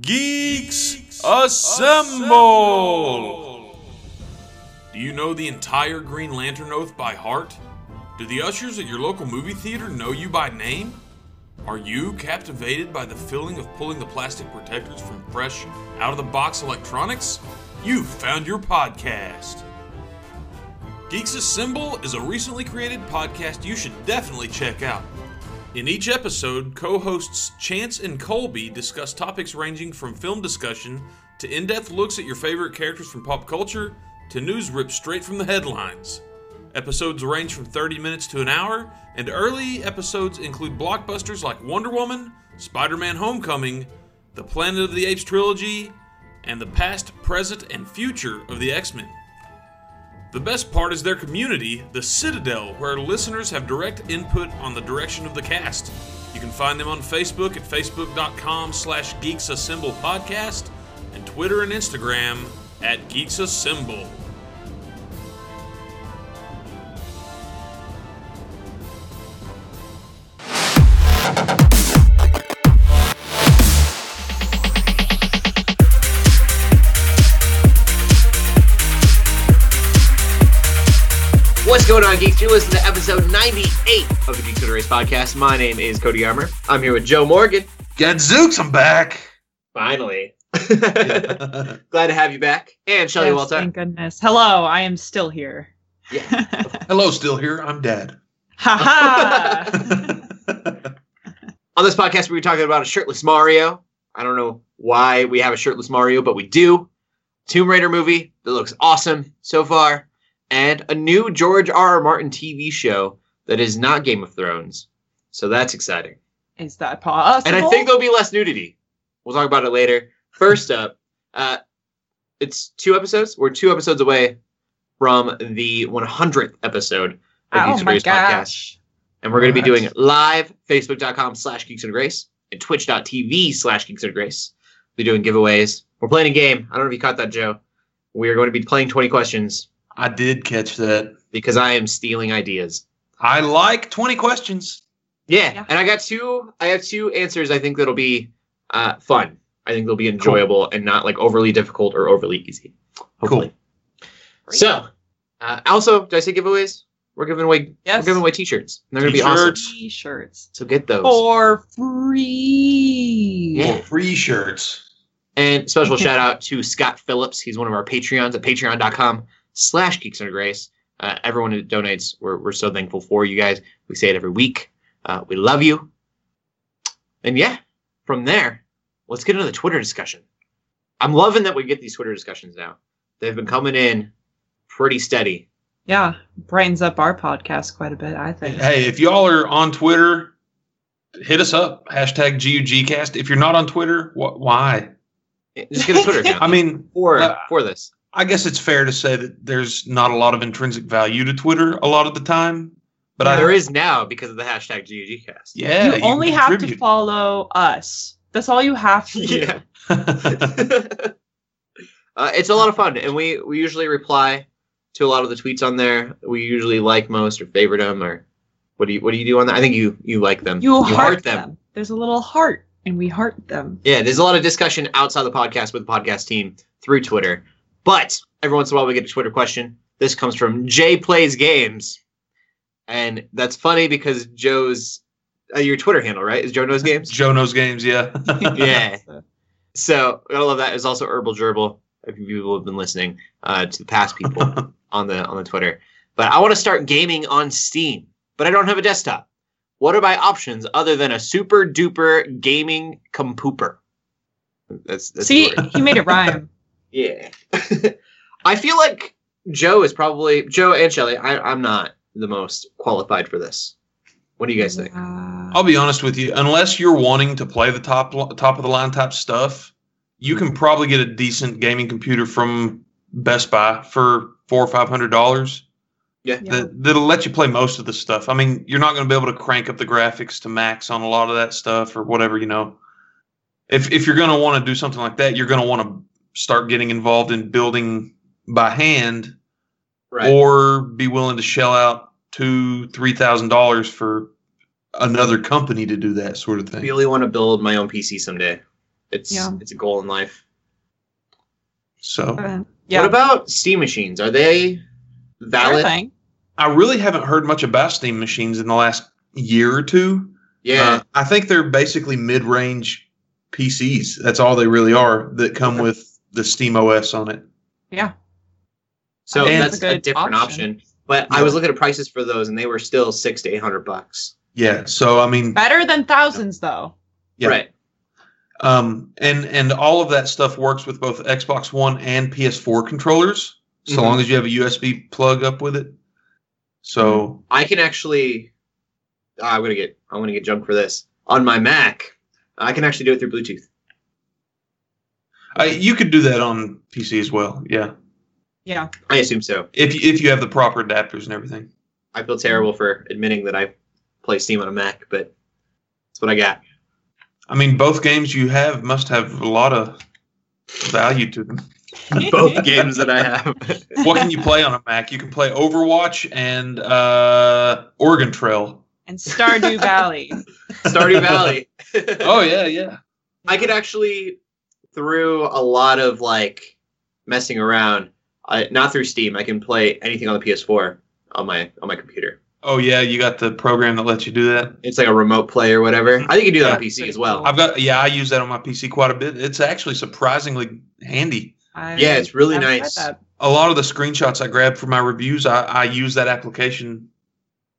Geeks Assemble! Do you know the entire Green Lantern Oath by heart? Do the ushers at your local movie theater know you by name? Are you captivated by the feeling of pulling the plastic protectors from fresh, out of the box electronics? You've found your podcast. Geeks Assemble is a recently created podcast you should definitely check out. In each episode, co hosts Chance and Colby discuss topics ranging from film discussion to in depth looks at your favorite characters from pop culture to news ripped straight from the headlines. Episodes range from 30 minutes to an hour, and early episodes include blockbusters like Wonder Woman, Spider Man Homecoming, the Planet of the Apes trilogy, and the past, present, and future of the X Men. The best part is their community, the Citadel, where listeners have direct input on the direction of the cast. You can find them on Facebook at facebook.com slash geeksassemble and Twitter and Instagram at geeksassemble. What's going on, geeks? You're listening to episode 98 of the Geeks Under Grace podcast. My name is Cody Armour. I'm here with Joe Morgan. Gadzooks, I'm back. Finally. Glad to have you back. And Shelly Yes, Walter. Thank goodness. Hello, I am still here. Yeah. Hello, still here. I'm dead. Ha ha! On this podcast, we were talking about a shirtless Mario. I don't know why we have a shirtless Mario, but we do. Tomb Raider movie that looks awesome so far. And a new George R. R. Martin TV show that is not Game of Thrones. So that's exciting. Is that possible? And I think there'll be less nudity. We'll talk about it later. First up, uh, it's two episodes. We're two episodes away from the 100th episode of Oh Geeks and my Grace podcast. And we're going to be doing it live, facebook.com slash Geeks Under Grace and twitch.tv slash Geeks Under Grace. We're doing giveaways. We're playing a game. I don't know if you caught that, Joe. We are going to be playing 20 questions I did catch that. because I am stealing ideas. I like 20 questions. Yeah, Yeah. and I got two. I have two answers. I think that'll be uh, fun. I think they'll be enjoyable and not like overly difficult or overly easy. Hopefully. Great. So, uh, also, did I say giveaways? We're giving away. Yes. We're giving away T-shirts. And they're gonna be awesome. T-shirts. T-shirts So get those. for free. Yeah. Or free shirts. And special shout out to Scott Phillips. He's one of our Patreons at patreon.com slash geeks under grace. Uh, everyone who donates, we're, we're so thankful for you guys. We say it every week. Uh, we love you. And yeah, from there, let's get into the Twitter discussion. I'm loving that we get these Twitter discussions now. They've been coming in pretty steady. Yeah, brightens up our podcast quite a bit. I think. Hey, if y'all are on Twitter, hit us up. Hashtag GUGcast. If you're not on Twitter, wh- why? Just get a Twitter account I mean, for, uh, for this. I guess it's fair to say that there's not a lot of intrinsic value to Twitter a lot of the time. But I there is now because of the hashtag GUGcast. Yeah. you only have to follow us. That's all you have to do. Yeah. uh, it's a lot of fun, and we we usually reply to a lot of the tweets on there. We usually like most or favorite them, or what do you what do you do on that? I think you you like them. You heart, them. There's a little heart, and we heart them. Yeah, there's a lot of discussion outside the podcast with the podcast team through Twitter, but every once in a while we get a Twitter question. This comes from Jay Plays Games, and that's funny because Joe's uh, your Twitter handle, right? Is Joe knows games? Joe knows games, yeah. Yeah. So gotta love that. Is also Herbal Gerbil. If you people have been listening uh, to the past people on the on the Twitter, but I want to start gaming on Steam, but I don't have a desktop. What are my options other than a super duper gaming compooper? That's, that's See, he made it rhyme. yeah. I feel like Joe is probably Joe and Shelly. I, I'm not the most qualified for this. What do you guys think? Uh, I'll be honest with you. Unless you're wanting to play the top top of the line type stuff, you can probably get a decent gaming computer from Best Buy for four or five hundred dollars. Yeah. Yeah. That that'll let you play most of the stuff. I mean, you're not going to be able to crank up the graphics to max on a lot of that stuff or whatever. You know, if if you're going to want to do something like that, you're going to want to start getting involved in building by hand, Right. or be willing to shell out two three thousand dollars for another company to do that sort of thing I really want to build my own PC someday. It's Yeah. it's a goal in life. So Uh, yeah. What about Steam machines? Are they valid? Everything. I really haven't heard much about Steam machines in the last year or two. Yeah. Uh, I think they're basically mid-range PCs. That's all they really are that come with the Steam OS on it. Yeah. so and- that's That's a a, different option. option. But I was looking at prices for those, and they were still six to eight hundred bucks. Yeah. So I mean, Better than thousands, though. Yeah. Right. um, and and all of that stuff works with both Xbox One and PS4 controllers, so Mhm. long as you have a USB plug up with it. So I can actually. ah, I'm gonna get. I'm gonna get junk for this on my Mac. I can actually do it through Bluetooth. Uh, you could do that on PC as well. Yeah, Yeah. I assume so. if you, if you have the proper adapters and everything. I feel terrible for admitting that I play Steam on a Mac, but that's what I got. I mean, both games you have must have a lot of value to them. Both games that I have. what can you play on a Mac? You can play Overwatch and uh, Oregon Trail. And Stardew Valley. Stardew Valley. Oh yeah, yeah. I could actually, through a lot of like messing around, uh, not through Steam. I can play anything on the PS4 on my on my computer. Oh yeah, you got the program that lets you do that. It's like a remote play or whatever. I think you can do that on PC as well. I've got yeah, I use that on my PC quite a bit. It's actually surprisingly handy. I Yeah, it's really haven't nice. A lot of the screenshots I grab for my reviews, I, I use that application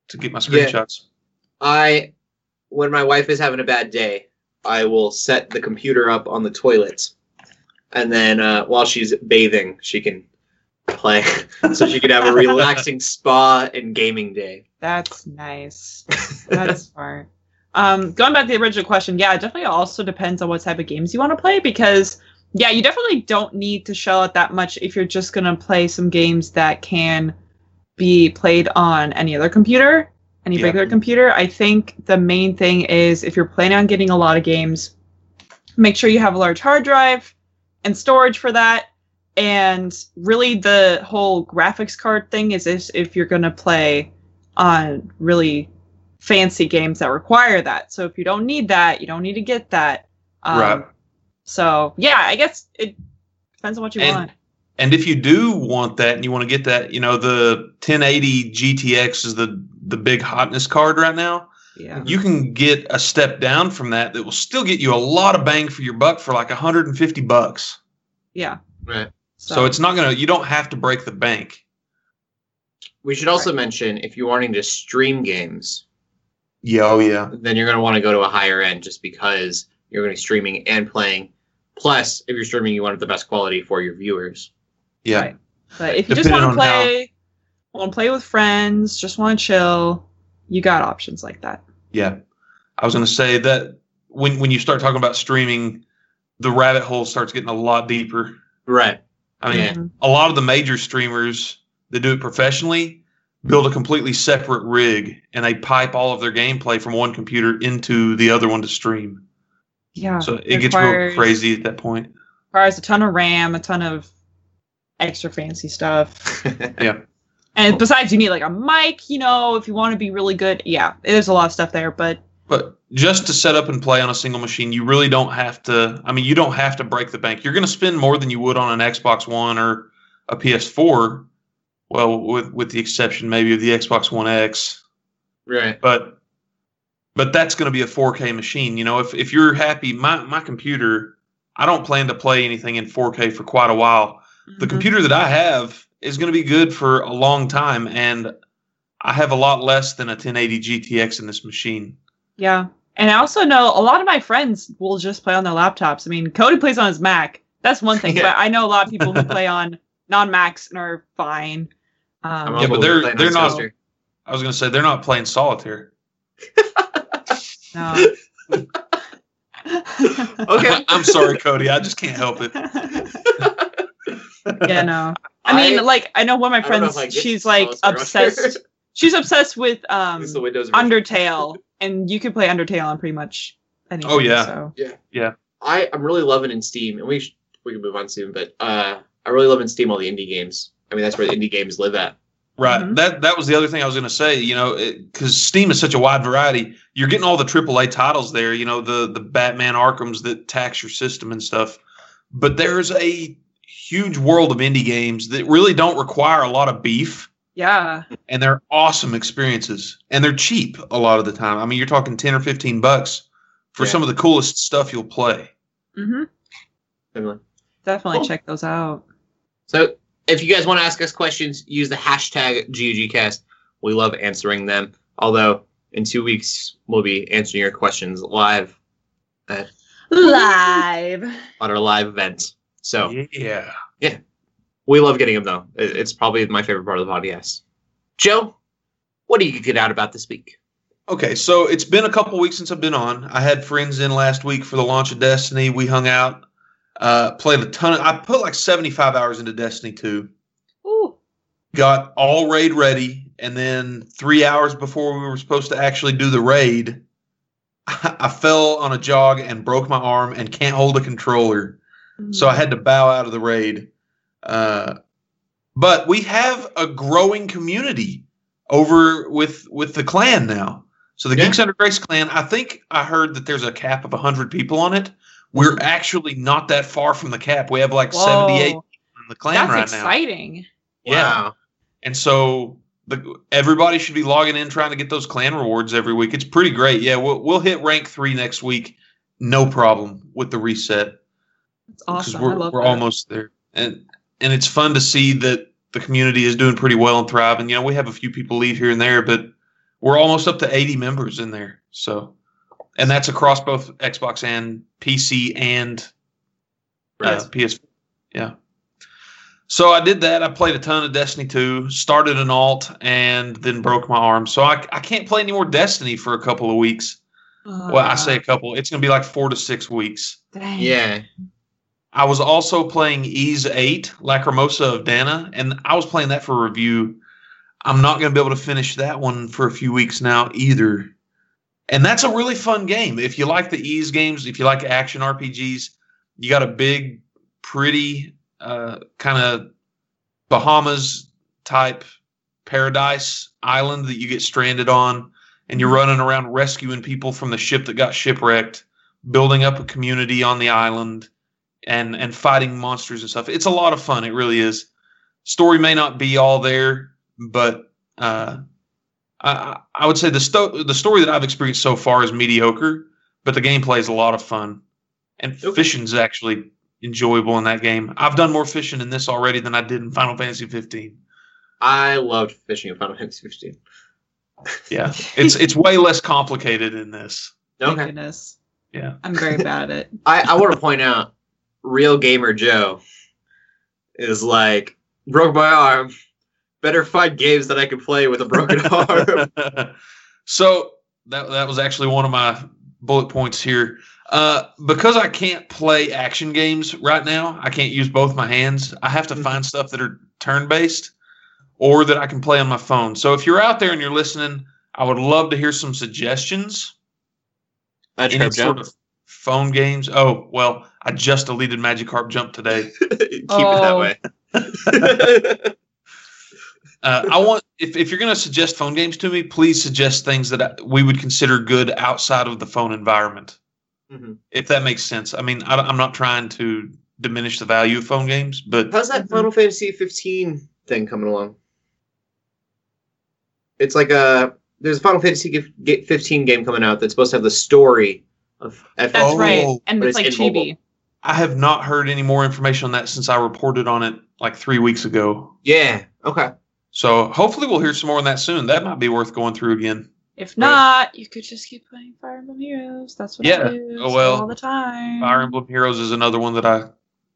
to get my Yeah. screenshots. I, when my wife is having a bad day, I will set the computer up on the toilet, and then uh, while she's bathing, she can play, so she can have a relaxing spa and gaming day. That's nice. That's smart. Um, going back to the original question, yeah, it definitely also depends on what type of games you want to play because, yeah, you definitely don't need to shell out that much if you're just gonna play some games that can be played on any other computer, any Yeah. regular computer. I think the main thing is if you're planning on getting a lot of games, make sure you have a large hard drive and storage for that. And really, the whole graphics card thing is if, if you're gonna play on really fancy games that require that. So if you don't need that, you don't need to get that. Um, Right. So yeah, I guess it depends on what you And- want. And if you do want that and you want to get that, you know, the 1080 GTX is the the big hotness card right now. Yeah. You can get a step down from that that will still get you a lot of bang for your buck for like 150 bucks. Yeah. Right. So, it's not gonna you don't have to break the bank. We should also mention if you're wanting to stream games, Yeah, oh yeah. then you're going to want to go to a higher end just because you're going to be streaming and playing. Plus, if you're streaming, you want the best quality for your viewers. Yeah. Right. But if you just want to on how- want to play with friends, just want to chill, you got options like that. Yeah. I was going to say that when when you start talking about streaming, the rabbit hole starts getting a lot deeper. Right. I mean, Yeah. Mhm. a lot of the major streamers that do it professionally build a completely separate rig and they pipe all of their gameplay from one computer into the other one to stream. Yeah. So it gets real crazy at that point. Requires a ton of RAM, a ton of extra fancy stuff. Yeah. And besides, you need like a mic, you know, if you want to be really good. Yeah, there's a lot of stuff there, but But just to set up and play on a single machine, you really don't have to. I mean, you don't have to break the bank. You're going to spend more than you would on an Xbox One or a PS4. Well, with with the exception maybe of the Xbox One X, right. but but that's going to be a 4K machine. You know, if if you're happy, my my computer, I don't plan to play anything in 4K for quite a while. The Mhm. computer that I have is going to be good for a long time, and I have a lot less than a 1080 GTX in this machine. Yeah. And I also know a lot of my friends will just play on their laptops. I mean, Cody plays on his Mac. That's one thing. Yeah. But I know a lot of people who play on non Macs and are fine. I'm Um, Yeah, but they're- they're not- Toaster. I was going to say they're not playing solitaire. no. Okay. I'm sorry, Cody. I just can't help it. yeah, no. I mean, like I know one of my I don't know friends. if I get She's like obsessed. She's obsessed with um the Windows. Undertale, and you can play Undertale on pretty much anything. Oh, yeah. So I I'm really loving in Steam, and we sh- we can move on soon. But uh, I really love in Steam all the indie games. I mean, that's where the indie games live at. Right. Mhm. That that was the other thing I was going to say. You know, because Steam is such a wide variety. You're getting all the AAA titles there. You know, the the Batman Arkham's that tax your system and stuff. But there's a huge world of indie games that really don't require a lot of beef, Yeah. and they're awesome experiences, and they're cheap a lot of the time. I mean, you're talking ten or fifteen bucks for Yeah. some of the coolest stuff you'll play. hmm Definitely. Definitely Cool. check those out. So if you guys want to ask us questions, use the hashtag GUGcast. We love answering them. Although in two weeks we'll be answering your questions live at Live. on our live event. So Yeah. Yeah, we love getting them though. It's probably my favorite part of the podcast. Joe, what do you get out about this week? Okay, so it's been a couple weeks since I've been on. I had friends in last week for the launch of Destiny. We hung out, uh, played a ton of. I put like seventy five hours into Destiny two. Ooh. Got all raid ready, and then three hours before we were supposed to actually do the raid, I fell on a jog and broke my arm and can't hold a controller. So I had to bow out of the raid. Uh, but we have a growing community over with with the clan now. So the Yeah. Geeks Under Grace clan, I think I heard that there's a cap of 100 people on it. We're actually not that far from the cap. We have like 78 Whoa. people in the clan That's right exciting. Yeah. Wow. And so the everybody should be logging in trying to get those clan rewards every week. It's pretty great. Yeah, we'll we'll hit rank 3 next week. No problem with the reset That's because awesome. we're I love we're that. almost there, and and it's fun to see that the community is doing pretty well and thriving. You know, we have a few people leave here and there, but we're almost up to eighty members in there. So, and that's across both Xbox and PC and Right. uh, PS. Yeah. So I did that. I played a ton of Destiny 2, started an alt, and then broke my arm. So I, I can't play any more Destiny for a couple of weeks. Well, I say a couple. It's going to be like four to six weeks. Dang. yeah. I was also playing Ys 8, Lacrimosa of Dana, and I was playing that for review. I'm not going to be able to finish that one for a few weeks now either. And that's a really fun game. If you like the Ys games, if you like action RPGs, you got a big, pretty, uh, kind of Bahamas type paradise island that you get stranded on, and you're running around rescuing people from the ship that got shipwrecked, building up a community on the island and and fighting monsters and stuff. It's a lot of fun. It really is. Story may not be all there, but uh, I I would say the sto- the story that I've experienced so far is mediocre, but the gameplay is a lot of fun, and Okay. fishing's actually enjoyable in that game. I've done more fishing in this already than I did in Final Fantasy 15. I loved fishing in Final Fantasy 15. Yeah, it's it's way less complicated in this. Thank Okay. goodness. Yeah. I'm very bad at it. I, I want to point out, real gamer Joe is like broke my arm. Better find games that I can play with a broken arm. so that that was actually one of my bullet points here. Uh, because I can't play action games right now, I can't use both my hands. I have to Mhm. find stuff that are turn based or that I can play on my phone. So if you're out there and you're listening, I would love to hear some suggestions. That's Any sort of phone games. Oh well, I just deleted Magikarp Jump today. Keep Oh. it that way. Uh, I want if, if you're going to suggest phone games to me, please suggest things that I, we would consider good outside of the phone environment. Mhm. If that makes sense. I mean, I, am not trying to diminish the value of phone games, but How's that Final Fantasy 15 thing coming along? It's like a there's a Final Fantasy 15 game coming out that's supposed to have the story of FF. That's Oh, right. And it's it's like in mobile. chibi. I have not heard any more information on that since I reported on it like three weeks ago. Yeah. Okay. So hopefully we'll hear some more on that soon. That might be worth going through again. If not, you could just keep playing Fire Emblem Heroes. That's what Yeah. I do Oh, well, all the time. Fire Emblem Heroes is another one that I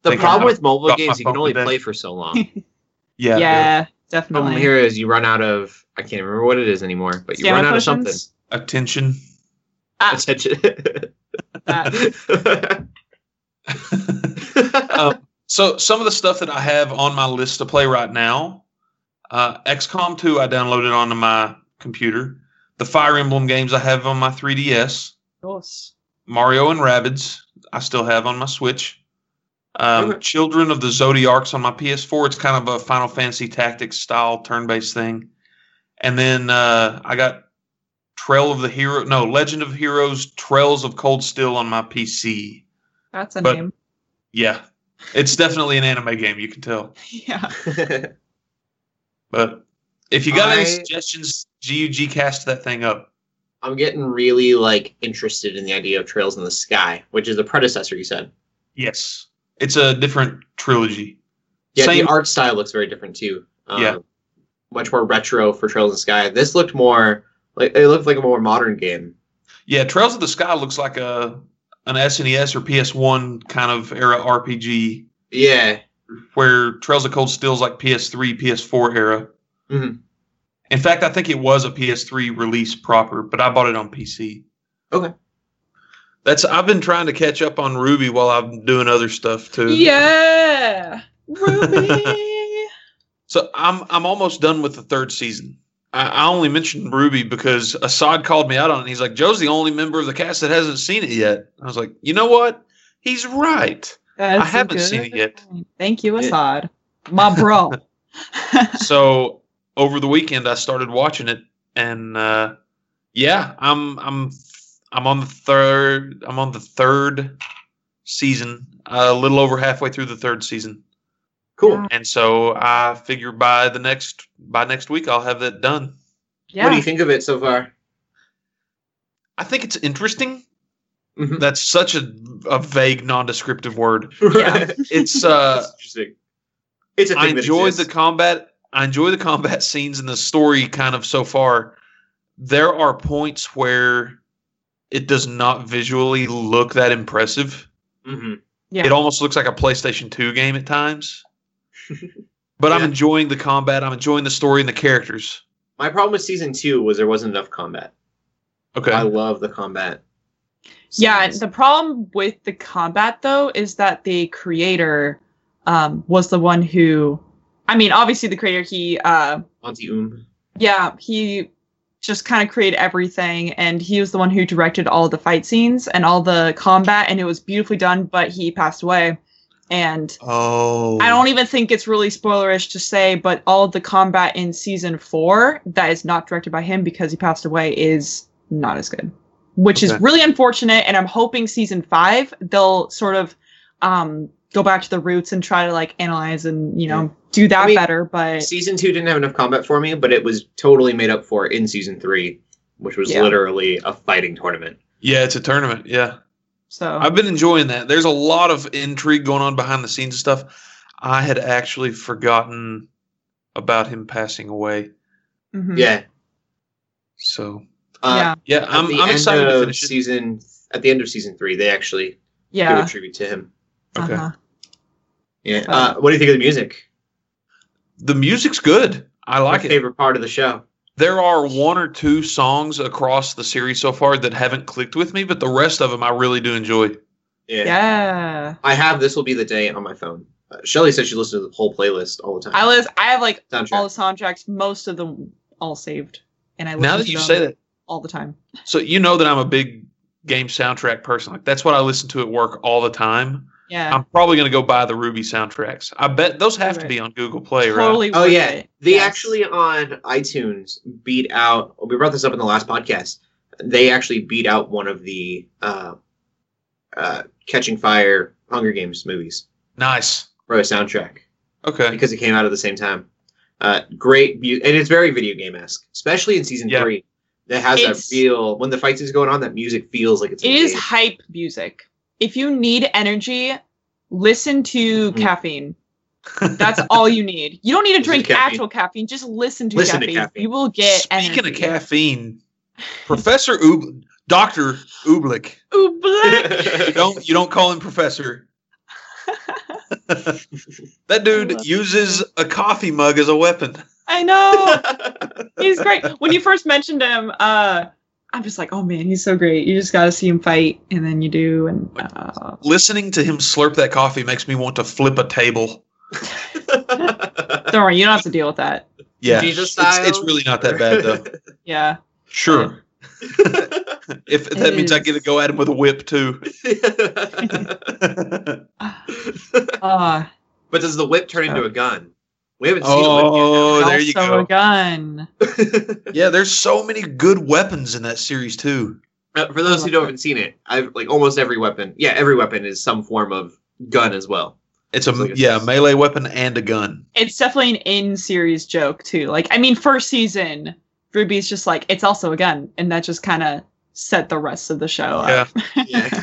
The Think problem I'm- with mobile games, you can only today. play for so long. yeah Yeah, definitely. problem definitely. here is you run out of I can't remember what it is anymore, but you Stamina run out of something. attention. Ah, Attention. that. Um, so some of the stuff that I have on my list to play right now, uh, XCOM 2 I downloaded onto my computer. The Fire Emblem games I have on my 3DS. Yes. Mario and Rabbids I still have on my Switch. Um, Okay. Children of the Zodiarcs on my PS4. It's kind of a Final Fantasy Tactics style turn-based thing. And then uh, I got Trail of the Hero, no, Legend of Heroes, Trails of Cold Steel on my PC. That's a But- name. Yeah, it's definitely an anime game. You can tell. Yeah. But if you got I- any suggestions, GUG cast that thing up. I'm getting really like interested in the idea of Trails in the Sky, which is the predecessor. You said. Yes, it's a different trilogy. Yeah, Same. the art style looks very different too. Um, Yeah. much more retro for Trails in the Sky. This looked more like it looked like a more modern game. Yeah, Trails of the Sky looks like a an SNES or PS1 kind of era RPG, Yeah, where Trails of Cold Steel's like PS3, PS4 era. Mhm. In fact, I think it was a PS3 release proper, but I bought it on PC. Okay. That's I've been trying to catch up on RWBY while I'm doing other stuff too. Yeah. RWBY. So I'm I'm almost done with the third season. I, I only mentioned RWBY because Assad called me out on it. He's like, Joe's the only member of the cast that hasn't seen it yet. I was like, you know what? He's right. That's a haven't seen it yet. Thank you, Yeah. Assad. My bro. so over the weekend I started watching it, and uh, yeah, I'm I'm I'm on the third I'm on the third season, a little over halfway through the third season, cool. Yeah. and so I figure by the next by next week I'll have that done. yeah. What do you think of it so far? I think it's interesting. Mhm. That's such a, a vague, non-descriptive word. Yeah. It's uh, interesting. It's a thing I that enjoy the combat. I enjoy the combat scenes and the story kind of so far. There are points where it does not visually look that impressive. Mhm. Yeah. It almost looks like a PlayStation 2 game at times. But I'm enjoying the combat. I'm enjoying the story and the characters. My problem with season two was there wasn't enough combat. Okay. I love the combat. Yeah, scenes. the problem with the combat though is that the creator um, was the one who, I mean, obviously the creator he, uh, Monty Um. yeah, he just kind of created everything, and he was the one who directed all the fight scenes and all the combat, and it was beautifully done. But he passed away, and oh. I don't even think it's really spoilerish to say, but all of the combat in season four that is not directed by him because he passed away is not as good, which is really unfortunate. And I'm hoping season five they'll sort of um, go back to the roots and try to like analyze and you know do that I mean, better. But Season two didn't have enough combat for me, but it was totally made up for in season three, which was Yeah. literally a fighting tournament. Yeah, it's a tournament. Yeah. So I've been enjoying that. There's a lot of intrigue going on behind the scenes and stuff. I had actually forgotten about him passing away. mhm. Yeah. So Uh, yeah, At I'm, I'm excited to of finish it. season at the end of season three, they actually give yeah. a tribute to him. Okay. uh-huh. Yeah. Uh, what do you think of the music? The music's good. I like My it. favorite part of the show. There are one or two songs across the series so far that haven't clicked with me, but the rest of them I really do enjoy. Yeah. Yeah. I have "This Will Be the Day" on my phone. Uh, Shelly says she listens to the whole playlist all the time. I was I have like Soundtrack. all the soundtracks, most of them all saved, and I Now that to you them say that, all the time. so you know that I'm a big game soundtrack person. Like that's what I listen to at work all the time. Yeah. I'm probably going to go buy the RWBY soundtracks. I bet those have to be on Google Play, right? Oh yeah, it. they Yes. actually on iTunes beat out. We brought this up in the last podcast. They actually beat out one of the uh, uh, Catching Fire Hunger Games movies Nice. for a soundtrack Okay. because it came out at the same time. Uh, great, mu- and it's very video game esque, especially in season Yeah. three. That has It's- that feel when the fights is going on. That music feels like it's. It a is game. hype music. If you need energy, listen to Mhm. caffeine. That's all you need. You don't need to drink caffeine. actual caffeine. Just listen to, Listen to caffeine. caffeine. You will get Speaking energy. of caffeine, Professor Ub, Doctor Oobleck. Black. You don't you don't call him Professor. that dude uses a coffee mug as a weapon. I know. He's great. When you first mentioned him, uh, I'm just like, oh man, he's so great. You just got to see him fight, and then you do, and uh, Listening to him slurp that coffee makes me want to flip a table. don't worry, you don't have to deal with that. Yeah, Jesus it's, it's really not that bad though. Yeah. Sure. if that means I get to go at him with a whip too. Uh, but does the whip turn into a gun? We haven't seen a oh, there you go. a gun. Yeah, there's so many good weapons in that series too. Uh, for those who don't haven't seen it, I've like almost every weapon. Yeah, every weapon is some form of gun as well. It's a It's like a- yeah melee weapon and a gun. It's definitely an in-series joke too. Like, I mean, first season, Ruby's just like, it's also a gun, and that just kind of set the rest of the show Yeah, up. Yeah.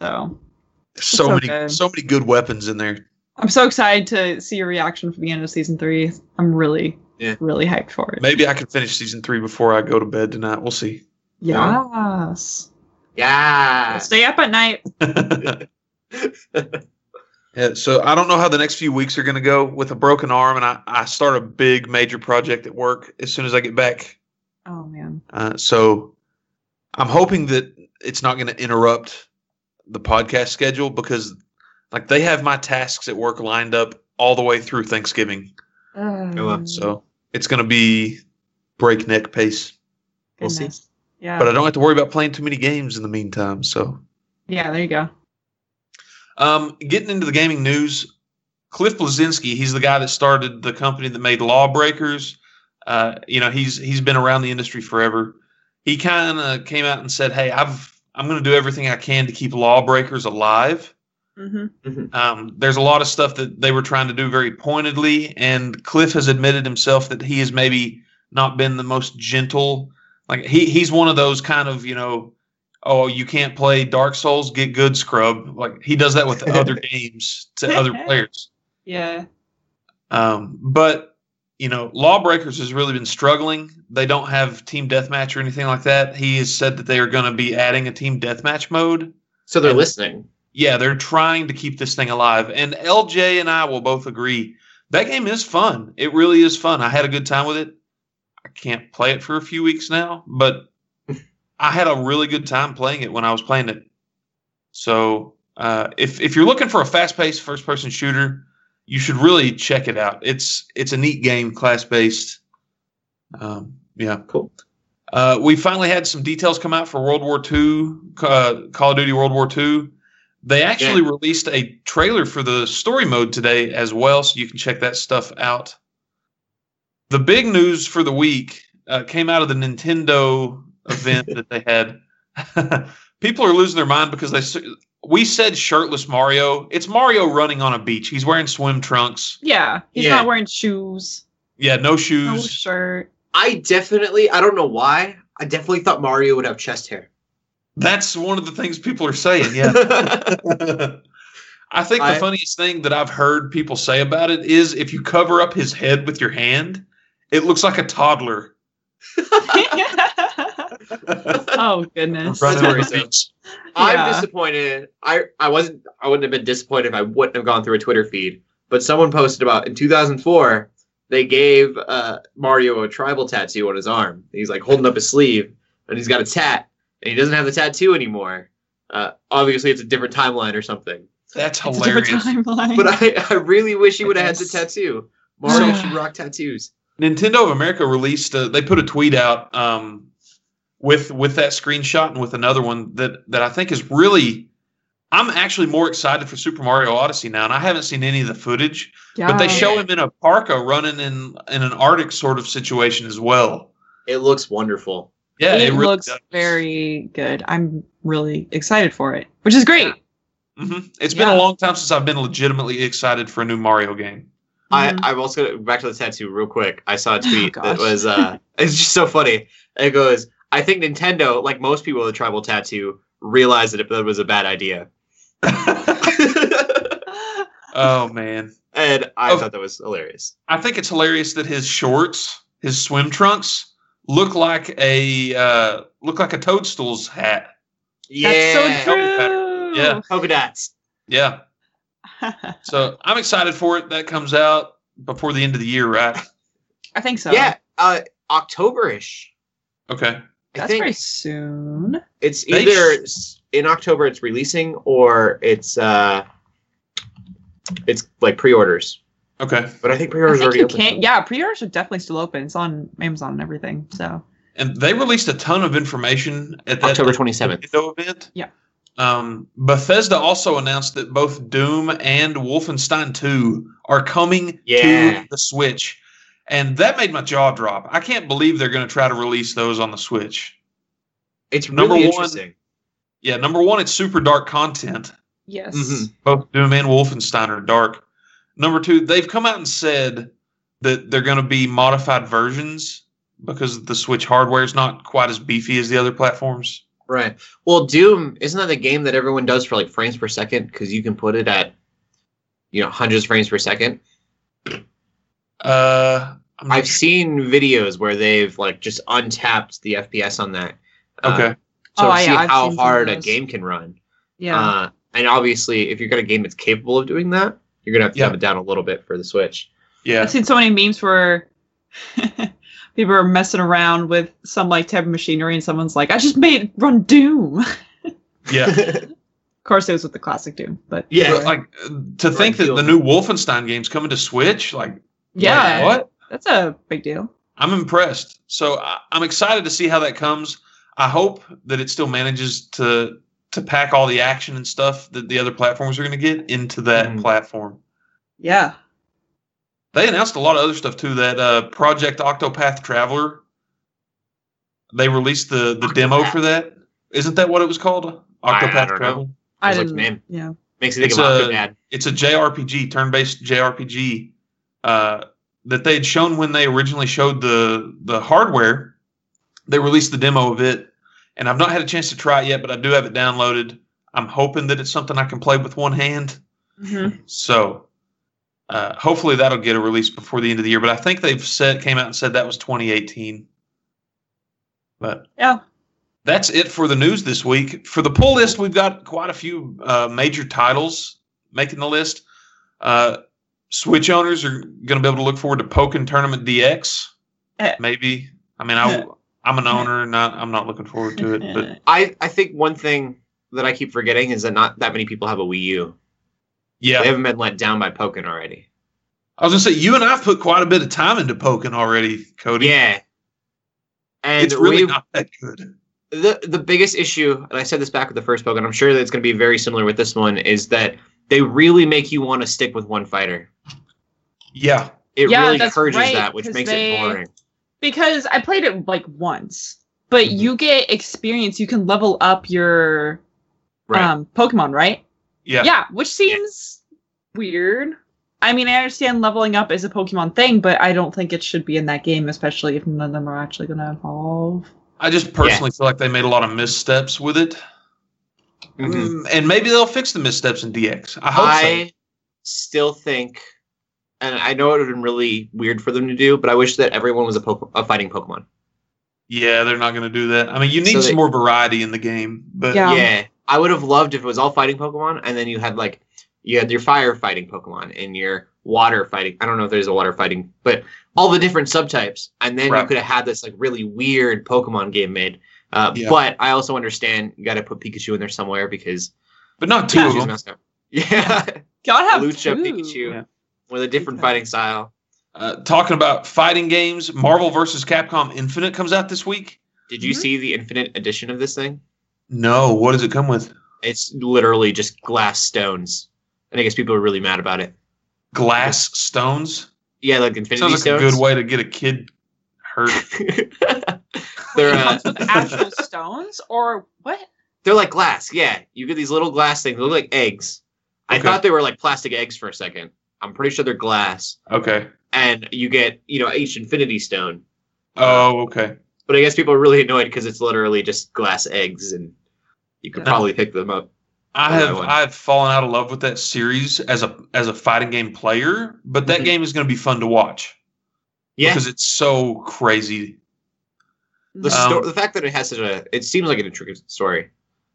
So there's so so many good. so many good weapons in there. I'm so excited to see your reaction for the end of season three. I'm really, Yeah. really hyped for it. Maybe I can finish season three before I go to bed tonight. We'll see. Yes. Yeah. Stay up at night. yeah, so I don't know how the next few weeks are going to go with a broken arm, and I, I start a big major project at work as soon as I get back. Oh man. Uh, so I'm hoping that it's not going to interrupt the podcast schedule because, like, they have my tasks at work lined up all the way through Thanksgiving. Um, So it's going to be breakneck pace. We'll see. Yeah. But I don't have to worry about playing too many games in the meantime. So, yeah. There you go. um, getting into the gaming news, Cliff Bleszinski, he's the guy that started the company that made Lawbreakers. Uh, you know, he's he's been around the industry forever. He kind of came out and said, "Hey, I've I'm going to do everything I can to keep Lawbreakers alive." Mm-hmm. Um, there's a lot of stuff that they were trying to do very pointedly, and Cliff has admitted himself that he has maybe not been the most gentle. Like he he's one of those kind of you know, oh you can't play Dark Souls, get good, scrub. Like he does that with other games to other players. Yeah. Um, but you know, Lawbreakers has really been struggling. They don't have team deathmatch or anything like that. He has said that they are going to be adding a team deathmatch mode. So they're And- listening. Yeah, they're trying to keep this thing alive. And LJ and I will both agree that game is fun. It really is fun. I had a good time with it. I can't play it for a few weeks now, but I had a really good time playing it when I was playing it. So, uh, if if you're looking for a fast-paced first-person shooter, you should really check it out. It's it's a neat game, class-based. Um, yeah, Cool. uh, we finally had some details come out for World War II, uh, Call of Duty World War II. They actually released a trailer for the story mode today as well, so you can check that stuff out. The big news for the week uh, came out of the Nintendo event that they had. People are losing their mind because they s- we said shirtless Mario. It's Mario running on a beach. He's wearing swim trunks. Yeah. He's Yeah. not wearing shoes. Yeah, no shoes. No shirt. I definitely, I don't know why, I definitely thought Mario would have chest hair. That's one of the things people are saying. Yeah. I think the I- funniest thing that I've heard people say about it is if you cover up his head with your hand, it looks like a toddler. oh goodness. running That's on the worrisome. beach. I'm Yeah. disappointed. I I wasn't. I wouldn't have been disappointed if I wouldn't have gone through a Twitter feed. But someone posted about in 2004 they gave uh, Mario a tribal tattoo on his arm. He's like holding up his sleeve, and he's got a tat, and he doesn't have the tattoo anymore. Uh, obviously, it's a different timeline or something. That's It's a different hilarious. timeline. But I, I really wish he would have had the tattoo. Mario should rock tattoos. Nintendo of America released. A, they put a tweet out um, with with that screenshot and with another one that that I think is really. I'm actually more excited for Super Mario Odyssey now, and I haven't seen any of the footage. But they show him in a parka running in in an Arctic sort of situation as well. It looks wonderful. Yeah, it, it, really looks does. very good. I'm really excited for it, which is great. hmm It's been a long time since I've been legitimately excited for a new Mario game. I, I'm also gonna back to the tattoo real quick. I saw a Oh, tweet that was uh it's just so funny. It goes, I think Nintendo, like most people with a tribal tattoo, realized that it was a bad idea. oh man, and I Oh. thought that was hilarious. I think it's hilarious that his shorts, his swim trunks, look like a uh, look like a toadstool's hat. Yeah. That's so true. Yeah. Polka dots. Yeah, so I'm excited for it. That comes out before the end of the year, right? I think so. Yeah. Uh October-ish. Okay. I That's think very soon. it's They either s- in October it's releasing or it's uh it's like pre-orders. Okay. But I think pre-orders think already you open. can. Yeah, pre-orders are definitely still open. It's on Amazon and everything. So and they released a ton of information at that October 27th. Nintendo event. Yeah. Um, Bethesda also announced that both Doom and Wolfenstein 2 are coming Yeah. to the Switch. And that made my jaw drop. I can't believe they're going to try to release those on the Switch. It's Number really one- Yeah, number one, it's super dark content. Yes. Mhm. Both Doom and Wolfenstein are dark. Number two, they've come out and said that they're going to be modified versions because the Switch hardware is not quite as beefy as the other platforms. Right. Well, Doom isn't that the game that everyone does for like frames per second because you can put it at, you know, hundreds of frames per second. Uh, I'm not I've seen videos where they've like just untapped the FPS on that. sure. uh, okay. So Oh, to see yeah, I've how hard a game can run. Yeah. Uh, and obviously, if you've got a game that's capable of doing that, you're gonna have to Yeah. dumb it down a little bit for the Switch. yeah. I've seen so many memes where people are messing around with some like type of machinery, and someone's like, "I just made it run Doom." yeah. of course, it was with the classic Doom, but Yeah. But, like to think that the new Wolfenstein game's coming to Switch, like yeah, what? that's a big deal. I'm impressed. So I, I'm excited to see how that comes. I hope that it still manages to to pack all the action and stuff that the other platforms are going to get into that Mhm. platform. Yeah. They announced a lot of other stuff too. That uh, Project Octopath Traveler. They released the the demo for that. Isn't that what it was called? I Octopath don't know. Traveler. I Sounds like didn't. the name. Yeah. Makes you think It's of a- it's a JRPG, turn-based JRPG uh, that they had shown when they originally showed the the hardware. They released the demo of it, and I've not had a chance to try it yet, but I do have it downloaded. I'm hoping that it's something I can play with one hand. Mhm. So uh, hopefully that'll get a release before the end of the year. But I think they've said came out and said that was 2018. But Yeah. that's it for the news this week. For the pull list, we've got quite a few uh, major titles making the list. Uh, Switch owners are going to be able to look forward to Pokken Tournament DX. Eh. Maybe. I mean, I, I'm an owner, not, I'm not looking forward to it. But I, I think one thing that I keep forgetting is that not that many people have a Wii U. yeah, They haven't been let down by Pokken already. I was going to say, you and I have put quite a bit of time into Pokken already, Cody. Yeah. And It's really we- not that good. the the biggest issue, and I said this back with the first Pokemon, I'm sure that it's going to be very similar with this one, is that they really make you want to stick with one fighter. Yeah. It Yeah, really encourages right, that, which makes they- it boring. Because I played it like once, but Mhm. you get experience. You can level up your Right. um Pokemon, right? Yeah. Yeah, which seems weird. I mean, I understand leveling up is a Pokemon thing, but I don't think it should be in that game, especially if none of them are actually going to evolve. I just personally feel like they made a lot of missteps with it. Mhm. Mm, And maybe they'll fix the missteps in DX. I hope I still think, and I know it would have been really weird for them to do, but I wish that everyone was a, po- a fighting Pokemon. Yeah, they're not going to do that. I mean, you need So some they- more variety in the game. But Yeah. Yeah, I would have loved if it was all fighting Pokemon, and then you had like you had your fire fighting Pokemon and your water fighting. I don't know if there's a water fighting, but all the different subtypes, and then you could have had this like really weird Pokemon game made. Uh, Yeah. But I also understand you got to put Pikachu in there somewhere because but not two Yeah. of Pikachu's them. Yeah, Gotta have Lucha two. Pikachu Yeah. With a different fighting style. Uh, talking about fighting games, Marvel vs. Capcom Infinite comes out this week. Did you Mhm. see the Infinite edition of this thing? No, what does it come with? It's literally just glass stones, and I guess people are really mad about it. Glass stones. Yeah, like Infinity Sounds like stones. a good way to get a kid hurt. they're It uh, comes with actual stones, or what? they're like glass. Yeah, you get these little glass things. They look like eggs. I thought they were like plastic eggs for a second. I'm pretty sure they're glass, Okay. and you get you know each Infinity Stone. Oh, okay. But I guess people are really annoyed because it's literally just glass eggs, and you could Yeah. probably pick them up. I have. I've fallen out of love with that series as a as a fighting game player, but that Mhm. game is going to be fun to watch Yeah, because it's so crazy. the Um, sto- the fact that it has such a it seems like an intricate story.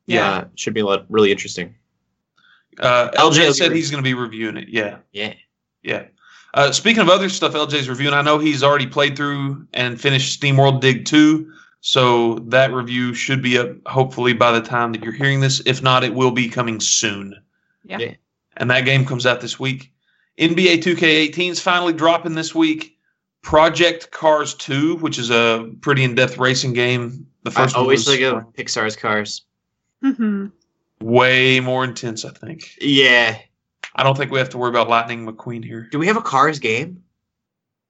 Yeah. uh, should be a lot really interesting. Uh, LJ LJ said he's going to be reviewing it. Yeah, Yeah. yeah. Uh, speaking of other stuff, LJ's reviewing. I know he's already played through and finished Steam World Dig 2, so that review should be up hopefully by the time that you're hearing this. If not, it will be coming soon. Yeah. Yeah. And that game comes out this week. NBA 2K18 is finally dropping this week. Project Cars 2, which is a pretty in-depth racing game. The I first one always was think of Pixar's cars. hmm way more intense, I think. Yeah. I don't think we have to worry about Lightning McQueen here. Do we have a Cars game?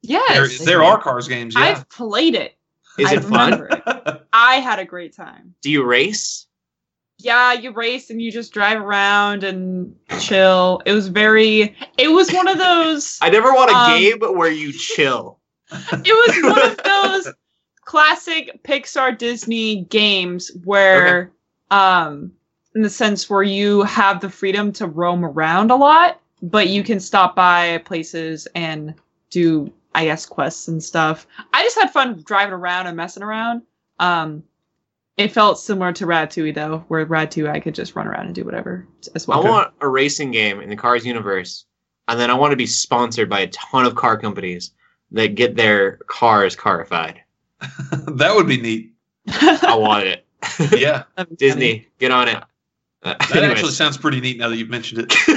Yes, There, there are Cars games, yeah. I've played it. Is I it fun? it. I had a great time. Do you race? Yeah, you race and you just drive around and chill. It was very. It was one of those. I never want a Um, game where you chill. it was one of those classic Pixar Disney games where um in the sense where you have the freedom to roam around a lot, but you can stop by places and do I guess quests and stuff. I just had fun driving around and messing around. Um it felt similar to Ratatouille though, where Ratatouille I could just run around and do whatever as well. I want a racing game in the Cars universe, and then I want to be sponsored by a ton of car companies that get their cars carified. that would be neat. I want it. Yeah, That'd be funny. Disney, get on it. Uh, that anyways. actually sounds pretty neat now that you've mentioned it.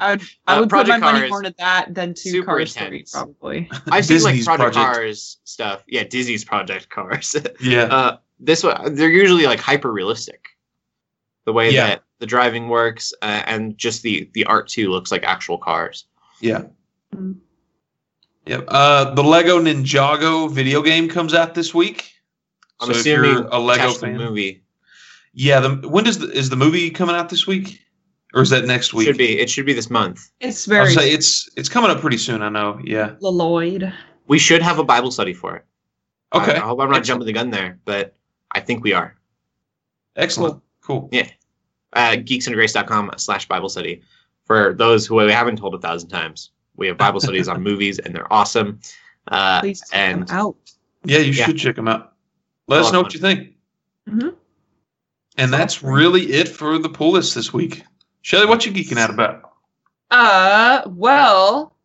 I would, I Uh, put my Project money more into that than to super Cars 3, probably. I've seen like Disney's Project, Project. Cars stuff. Yeah, Disney's Project Cars. yeah, uh, this one, they're usually like hyper realistic. The way Yeah. that the driving works uh, and just the the art too looks like actual cars. yeah. Mm. Yep. Uh, the Lego Ninjago video game comes out this week. I'm So assuming you're a Lego catch the fan, movie yeah. The when does the, is the movie coming out this week, or is that next week? should be. It should be this month. It's I'll very say it's it's coming up pretty soon. I know. Yeah. Lloyd. We should have a Bible study for it. Okay. I, hope I'm not Excellent. jumping the gun there, but I think we are. Excellent. Cool. Yeah. Uh, geeksundergrace.com slash Bible study. For those who we haven't told a thousand times, we have Bible studies on movies, and they're awesome. Uh, Please check and them out. Yeah, you Yeah. should check them out. Let us know of what you think. Mhm. And that's really it for the pull list this week. Shelly, what you geeking out about? Uh, well,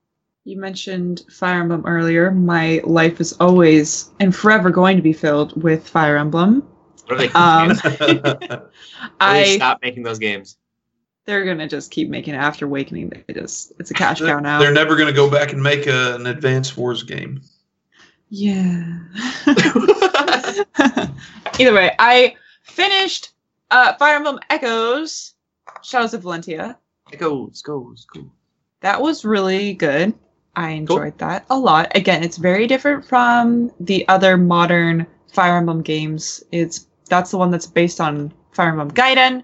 you mentioned Fire Emblem earlier. My life is always and forever going to be filled with Fire Emblem. what are they? Um, I I stop making those games. they're gonna just keep making it after Awakening. They just it's a cash cow now. They're never going to go back and make a, an Advance Wars game. yeah. Either way, I finished uh, Fire Emblem Echoes, Shadows of Valentia. goes, goes, goes. That was really good. I enjoyed that a lot. Again, it's very different from the other modern Fire Emblem games. It's that's the one that's based on Fire Emblem Gaiden,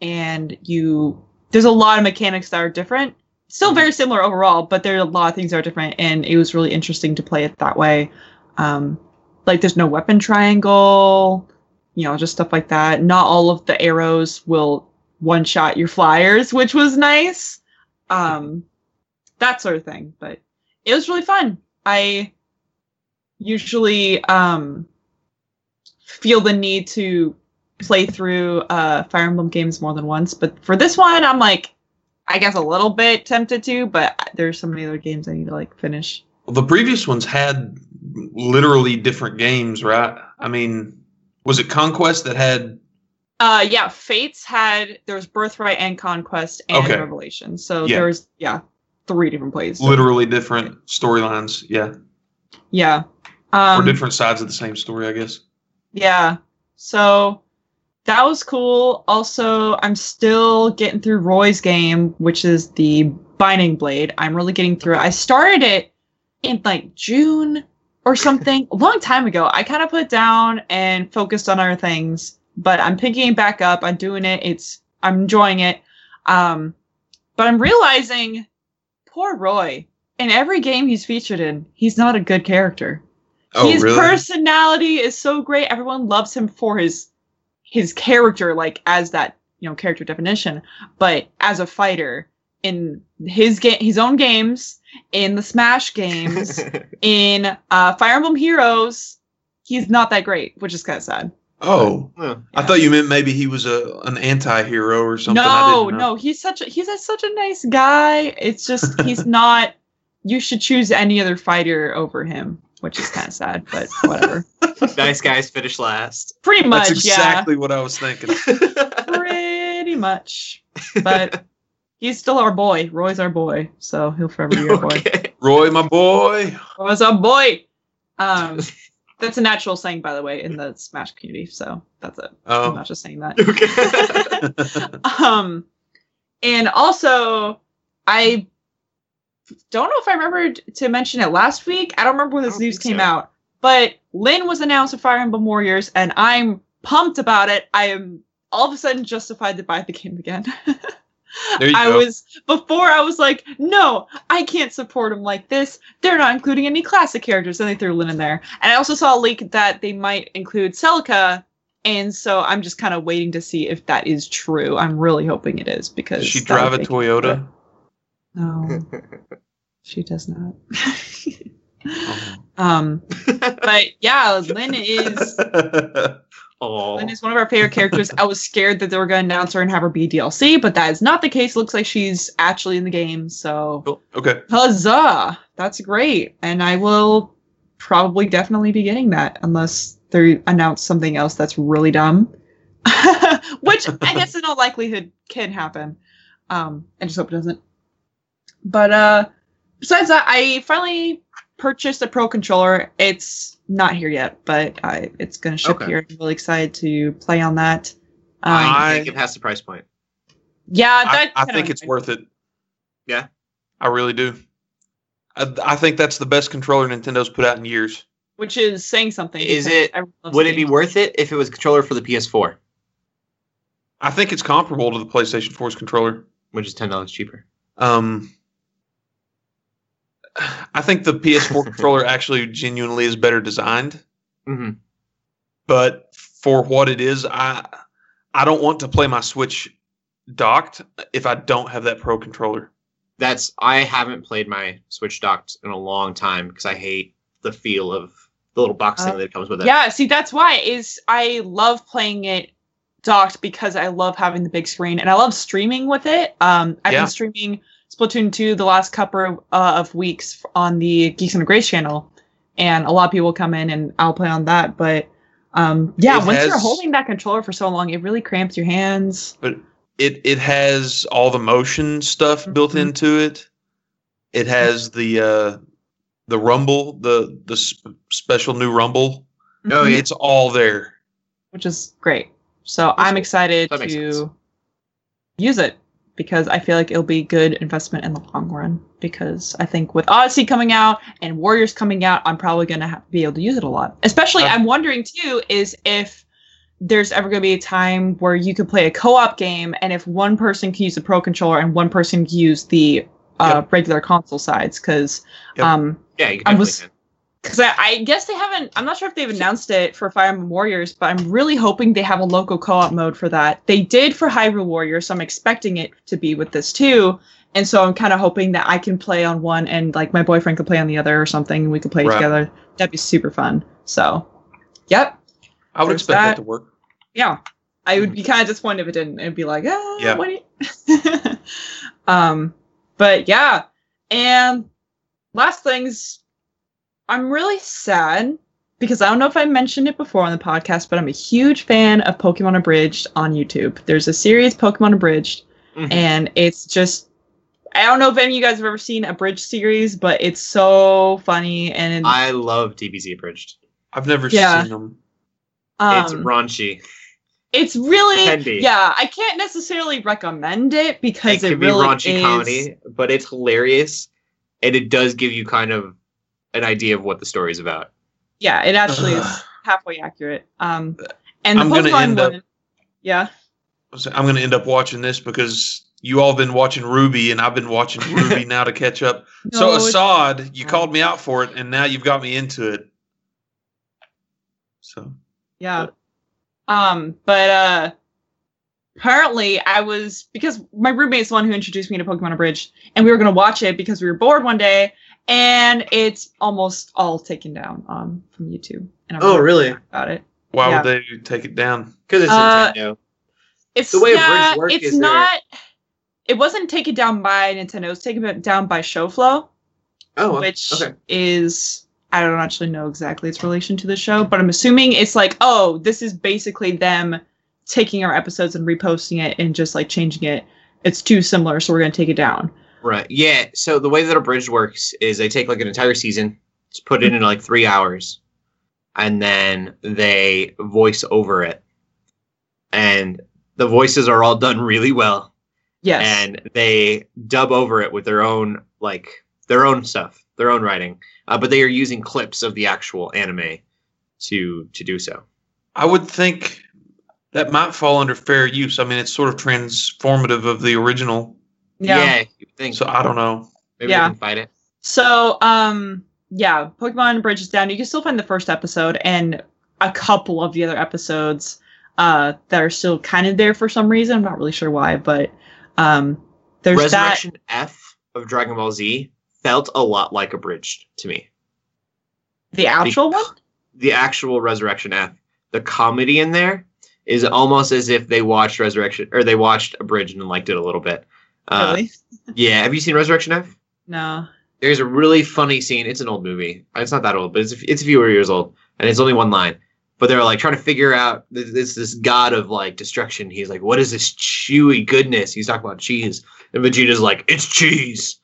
and you there's a lot of mechanics that are different. Still very similar overall, but there are a lot of things that are different, and it was really interesting to play it that way. Um, like there's no weapon triangle, you know, just stuff like that. Not all of the arrows will one shot your flyers, which was nice. Um, that sort of thing. But it was really fun. I usually um, feel the need to play through uh, Fire Emblem games more than once, but for this one, I'm like, I guess a little bit tempted to, but there's so many other games I need to like finish. Well, the previous ones had literally different games, right? I mean, was it Conquest that had? Uh, yeah, Fates had there was Birthright and Conquest and Okay. Revelation, so Yeah. there was yeah three different plays. literally different storylines, yeah, Yeah. Um, or different sides of the same story, I guess. Yeah. So that was cool. Also, I'm still getting through Roy's game, which is the Binding Blade. I'm really getting through it. I started it in like June or something, a long time ago. I kind of put it down and focused on other things, but I'm picking it back up. I'm doing it. It's I'm enjoying it. Um, but I'm realizing poor Roy. In every game he's featured in, he's not a good character Oh, his personality is so great. Everyone loves him for his his character, like as that you know character definition. But as a fighter, in his game, his own games, in the Smash games, in uh, Fire Emblem Heroes, he's not that great, which is kind of sad. oh, Well, I thought you meant maybe he was a an anti-hero or something. No, no, he's such a he's a, such a nice guy. It's just he's not. You should choose any other fighter over him, which is kind of sad, but whatever. nice guys finish last. Pretty much, yeah. That's yeah. exactly what I was thinking. pretty much. But He's still our boy. Roy's our boy, so he'll forever be our boy. Roy, my boy. Roy's our boy. Um, that's a natural saying, by the way, in the Smash community. So that's it. I'm Oh. not just saying that. Okay. um and also i don't know if i remembered to mention it last week i don't remember when this news came so. out but lyn was announced at fire emblem warriors and i'm pumped about it i am all of a sudden justified to buy the game again I go. was before I was like, no, I can't support them like this. They're not including any classic characters. And they threw Lyn in there. And I also saw a leak that they might include Celica. And so I'm just kind of waiting to see if that is true. I'm really hoping it is because Does she drive a Toyota? No, she does not. Oh. um, but yeah, Lyn is Oh. Lyn is one of our favorite characters. I was scared that they were going to announce her and have her be DLC, but that is not the case. Looks like she's actually in the game. So okay. huzzah! That's great, and I will probably definitely be getting that unless they announce something else that's really dumb, which I guess in all likelihood can happen. Um, I just hope it doesn't. But uh, besides that, I finally purchased a Pro controller. It's not here yet, but I it's gonna ship Okay. here. I'm really excited to play on that. Um, I think it has the price point. yeah, I, that I kinda think it's worth it. Yeah. I really do. I, I think that's the best controller Nintendo's put out in years. which is saying something. Is it- Would it be games. worth it if it was a controller for the PS4, I think it's comparable to the PlayStation 4's controller. which is ten dollars cheaper? Um, I think the PS4 controller actually genuinely is better designed, hmm but for what it is, I I don't want to play my Switch docked if I don't have that Pro controller. That's I haven't played my Switch docked in a long time because I hate the feel of the little box thing Uh, that comes with it. Yeah, see, that's why is I love playing it docked because I love having the big screen and I love streaming with it. Um, I've Yeah. been streaming Splatoon 2 the last couple uh, of weeks on the Geeks Under Grace channel, and a lot of people come in and I'll play on that. But um, yeah, It once you're holding that controller for so long, it really cramps your hands. But it it has all the motion stuff built Mhm. into it. It has the uh, the rumble, the the sp- special new rumble. Oh, yeah. It's all there. which is great. So I'm excited That sense. to use it because I feel like it'll be good investment in the long run. Because I think with Odyssey coming out and Warriors coming out, I'm probably going to be able to use it a lot. Especially, Uh, I'm wondering too is if there's ever going to be a time where you could play a co-op game, and if one person can use the Pro controller and one person can use the uh, regular console sides, because Yep. um, yeah. You I can was- definitely because I, I guess they haven't. I'm not sure if they've announced it for Fire Emblem Warriors, but I'm really hoping they have a local co-op mode for that. They did for Hyrule Warriors, so I'm expecting it to be with this too. And so I'm kind of hoping that I can play on one and like my boyfriend could play on the other or something, and we could play Right. together. That'd be super fun. So, yep, I would There's expect that. that. to work. yeah. I would be kind of disappointed if it didn't. It'd be like, ah, Yeah. what? you-" um, but yeah, and last things, I'm really sad because I don't know if I mentioned it before on the podcast, but I'm a huge fan of Pokemon Abridged on YouTube. There's a series Pokemon Abridged, Mhm. and it's just I don't know if any of you guys have ever seen a bridge series, but it's so funny and I love DBZ abridged. I've never Yeah. seen them. it's um, raunchy. it's really Can yeah. I can't necessarily recommend it because It it, can be really raunchy is. comedy, but it's hilarious, and it does give you kind of an idea of what the story's about. Yeah, it actually is halfway accurate. Um, and the I'm gonna Pokemon end up- yeah. So I'm going to end up watching this because you all been watching RWBY and I've been watching RWBY now to catch up. so No, it's- Assad, you called me out for it and now you've got me into it. So Yeah. Um, but uh apparently I was because my roommate's the one who introduced me to Pokemon Abridged, and we were gonna watch it because we were bored one day, and it's almost all taken down um from YouTube. And I'm Oh, really? sad About it. why Yeah. would they take it down? Because it's Uh, Nintendo. It's The way yeah, Abridged work it's is they're- not it wasn't taken down by Nintendo, it was taken down by Showflow. Oh, well, which okay. is I don't actually know exactly its relation to the show, but I'm assuming it's like, oh, this is basically them taking our episodes and reposting it and just like changing it. it's too similar, so we're gonna take it down. Right. Yeah. So the way that a bridge works is they take like an entire season, just put it in like three hours, and then they voice over it. And the voices are all done really well. Yes. And they dub over it with their own like their own stuff, their own writing. Uh, but they are using clips of the actual anime to to do so. I would think that might fall under fair use. I mean, it's sort of transformative of the original. Yeah. you think So I don't know. maybe Yeah. they can fight it. So, um, yeah, Pokemon Abridged is down. You can still find the first episode and a couple of the other episodes uh, that are still kind of there for some reason. I'm not really sure why, but um, there's that Resurrection F of Dragon Ball Z felt a lot like Abridged to me. the actual one. the actual Resurrection F, the comedy in there is almost as if they watched Resurrection or they watched Abridged and liked it a little bit. Uh, really? Yeah, have you seen Resurrection F? No. There's a really funny scene. It's an old movie. It's not that old, but it's it's a few years old, and it's only one line. But they're like trying to figure out this this, this god of like destruction. He's like, "What is this chewy goodness?" He's talking about cheese, and Vegeta's like, "It's cheese,"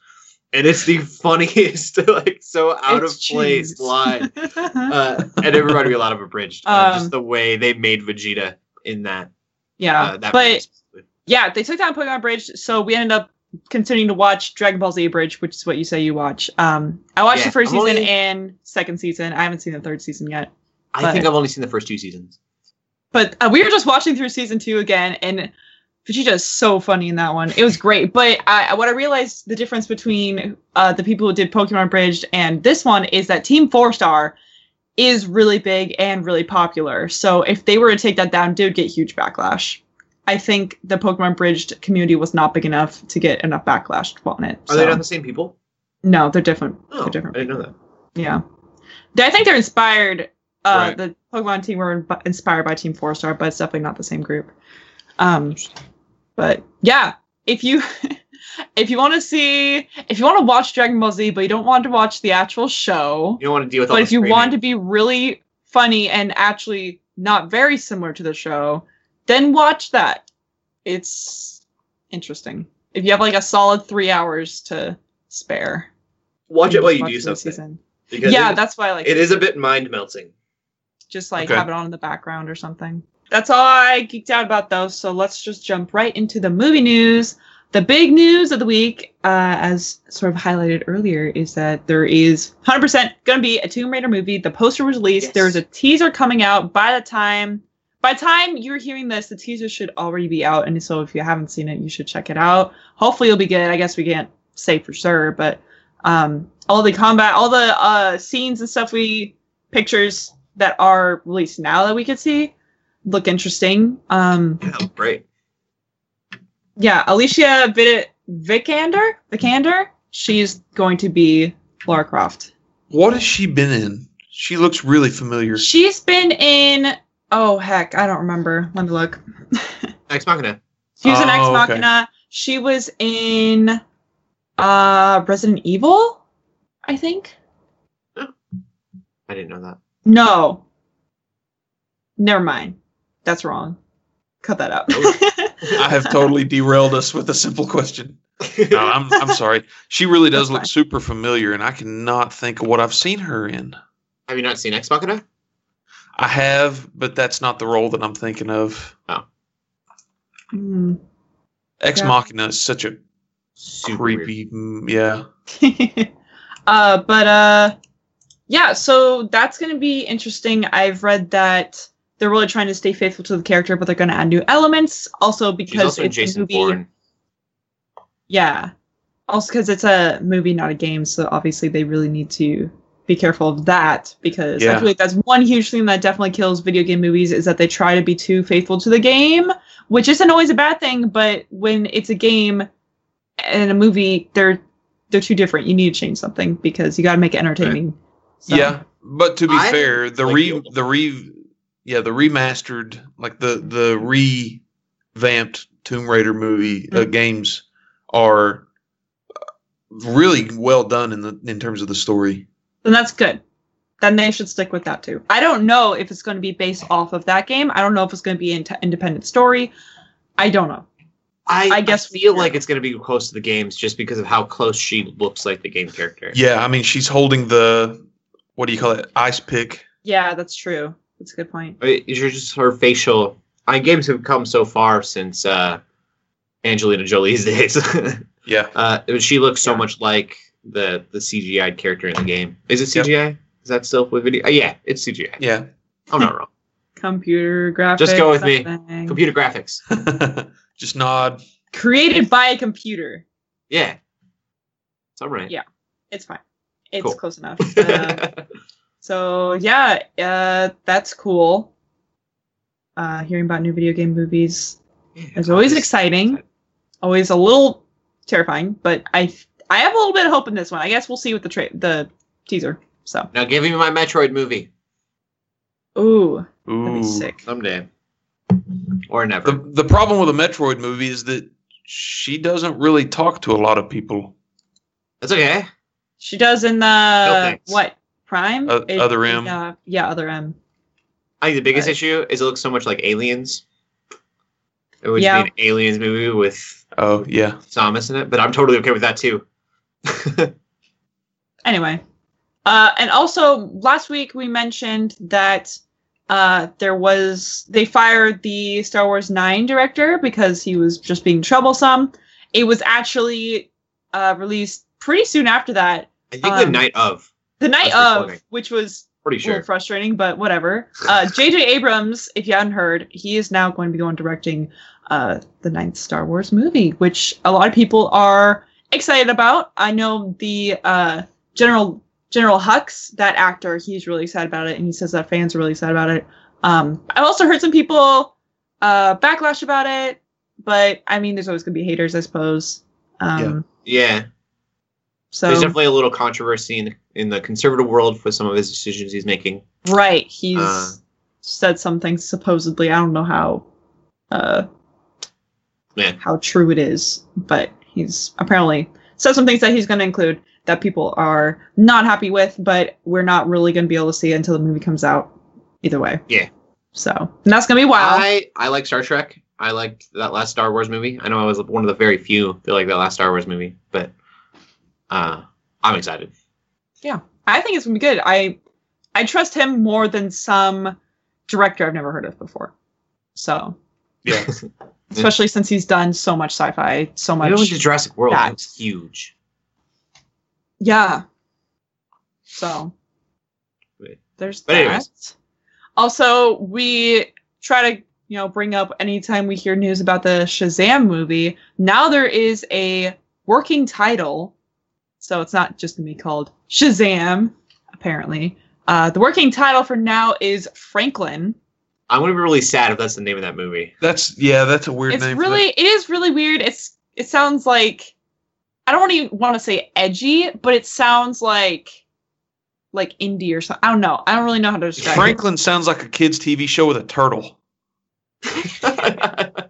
and it's the funniest, like so out It's of place cheese. line. uh, and it reminded me a lot of Abridged. Uh, Um, just the way they made Vegeta in that. yeah, uh, that but. Yeah, they took down Pokemon Abridged, so we ended up continuing to watch Dragon Ball Z Abridged, which is what you say you watch. Um, I watched Yeah, the 1st I'm season only- and second season. I haven't seen the third season yet. I think I've only seen the first two seasons. But uh, we were just watching through season two again, and Vegeta is so funny in that one. It was great. But I, what I realized the difference between uh, the people who did Pokemon Abridged and this one is that Team Four Star is really big and really popular. So if they were to take that down, they would get huge backlash. I think the Pokemon Abridged community was not big enough to get enough backlash on it. Are they not the same people? No, they're different. Oh, they're different. I didn't know that. Yeah, I think they're inspired. Uh, Right. The Pokemon team were inspired by Team Four Star, but it's definitely not the same group. Um, but yeah, if you if you want to see if you want to watch Dragon Ball Z, but you don't want to watch the actual show, You don't want to deal with all but if you want to be really funny and actually not very similar to the show, then watch that. It's interesting. If you have like a solid three hours to spare, watch it while you do something. Yeah, it, that's why I like it is a bit mind melting. just like Okay. have it on in the background or something. That's all I geeked out about though. So let's just jump right into the movie news. The big news of the week, uh, as sort of highlighted earlier, is that there is 100% going to be a Tomb Raider movie. The poster was released. Yes. There's a teaser coming out. By the time, by the time you're hearing this, the teaser should already be out. And so if you haven't seen it, you should check it out. Hopefully, it'll be good. I guess we can't say for sure, but um, all the combat, all the uh, scenes and stuff we pictures that are released now that we could see look interesting. Um, Yeah, great. yeah, Alicia Vid- Vikander, Vikander, she's going to be Lara Croft. What has she been in? She looks really familiar. She's been in. Oh heck, I don't remember. Let me look. Ex Machina. She was in Oh, Ex okay. Machina. She was in uh Resident Evil, I think. I didn't know that. No. Never mind. That's wrong. Cut that out. I have totally derailed us with a simple question. No, I'm I'm sorry. She really does That's look fine. super familiar, and I cannot think of what I've seen her in. Have you not seen Ex Machina? I have, but that's not the role that I'm thinking of. Hmm. Ex Yeah. Machina is such a Super creepy. mm, Yeah. uh, but uh, yeah. So that's gonna be interesting. I've read that they're really trying to stay faithful to the character, but they're gonna add new elements. Also because also in it's a movie. Bourne. Yeah. Also because it's a movie, not a game, so obviously they really need to be careful of that because I feel like that's one huge thing that definitely kills video game movies is that they try to be too faithful to the game, which isn't always a bad thing, but when it's a game and a movie, they're they're too different. You need to change something because you got to make it entertaining. So- Yeah, but to be I fair, the like re the re yeah the remastered like the the revamped Tomb Raider movie uh, Mm. games are uh, really well done in the in terms of the story. Then that's good. Then they should stick with that too. I don't know if it's going to be based off of that game. I don't know if it's going to be an independent story. I don't know. I, I guess we- feel like it's going to be close to the games just because of how close she looks like the game character. Yeah, I mean, she's holding the what do you call it? Ice pick. Yeah, that's true. That's a good point. It's just her facial. I games have come so far since uh, Angelina Jolie's days. Yeah. uh, she looks so Yeah. much like the the CGI character in the game. Is it Yep. CGI? Is that still with video? Uh, yeah, it's CGI. Yeah. I'm not wrong. Computer graphics. Just go with me. Computer graphics. Just nod. Created by a computer. Yeah. So I'm right. Yeah. It's fine. It's Cool. close enough. Uh, so yeah, uh, that's cool. Uh, hearing about new video game movies is always exciting. Always a little terrifying, but I I have a little bit of hope in this one. I guess we'll see with the tra- the teaser. So Now give me my Metroid movie ooh, that'd Ooh. be sick. someday, or never. The the problem with a Metroid movie is that she doesn't really talk to a lot of people. That's okay. She does in the thanks. what Prime? O- Other M. Yeah, yeah, other M. I think the biggest Right. issue is it looks so much like Aliens. It would Yeah. be an Aliens movie with Oh yeah. Samus in it, but I'm totally okay with that too. Anyway, uh, and also last week we mentioned that uh, there was they fired the Star Wars Nine director because he was just being troublesome. It was actually uh, released pretty soon after that, I think the Um, night of, the night of, recording. which was pretty sure. frustrating, but whatever. Uh, J.J. Abrams, if you hadn't heard, he is now going to be going directing uh, the ninth Star Wars movie, which a lot of people are excited about. I know the uh, General General Hux, that actor, he's really excited about it, and he says that fans are really excited about it. Um, I've also heard some people uh, backlash about it, but I mean, there's always going to be haters, I suppose. Um, Yeah, So there's definitely a little controversy in, in the conservative world for some of his decisions he's making. right, he's Uh, said something supposedly. I don't know how uh Yeah. how true it is, but he's apparently said some things that he's going to include that people are not happy with, but we're not really going to be able to see it until the movie comes out. Either way. Yeah. So and that's gonna be wild. I I like Star Trek. I liked that last Star Wars movie. I know I was one of the very few that like that last Star Wars movie, but uh, I'm excited. Yeah, I think it's gonna be good. I I trust him more than some director I've never heard of before. So Yeah. especially since he's done so much sci-fi, so much. into Jurassic World. that. That was huge. Yeah. So Wait. there's But that. anyways. Also, we try to you know bring up anytime we hear news about the Shazam movie. Now there is a working title, so it's not just gonna be called Shazam. Apparently, uh, the working title for now is Franklin. I'm gonna be really sad if that's the name of that movie. That's yeah. That's a weird it's name. for really it is really weird. It's it sounds like I don't even want to say edgy, but it sounds like like indie or something. I don't know. I don't really know how to that. describe Franklin sounds like a kids' TV show with a turtle.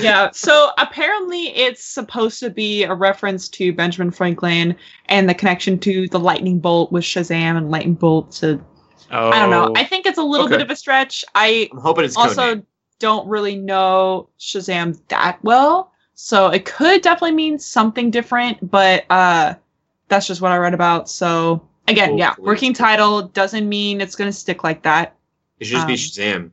Yeah. So apparently it's supposed to be a reference to Benjamin Franklin and the connection to the lightning bolt with Shazam and lightning bolt to Oh, I don't know. I think it's a little bit of a stretch. I I'm hoping it's also codename. don't really know Shazam that well, so it could definitely mean something different. But uh, that's just what I read about. So again, yeah, working title doesn't mean it's gonna stick like that. It should just be um, Shazam.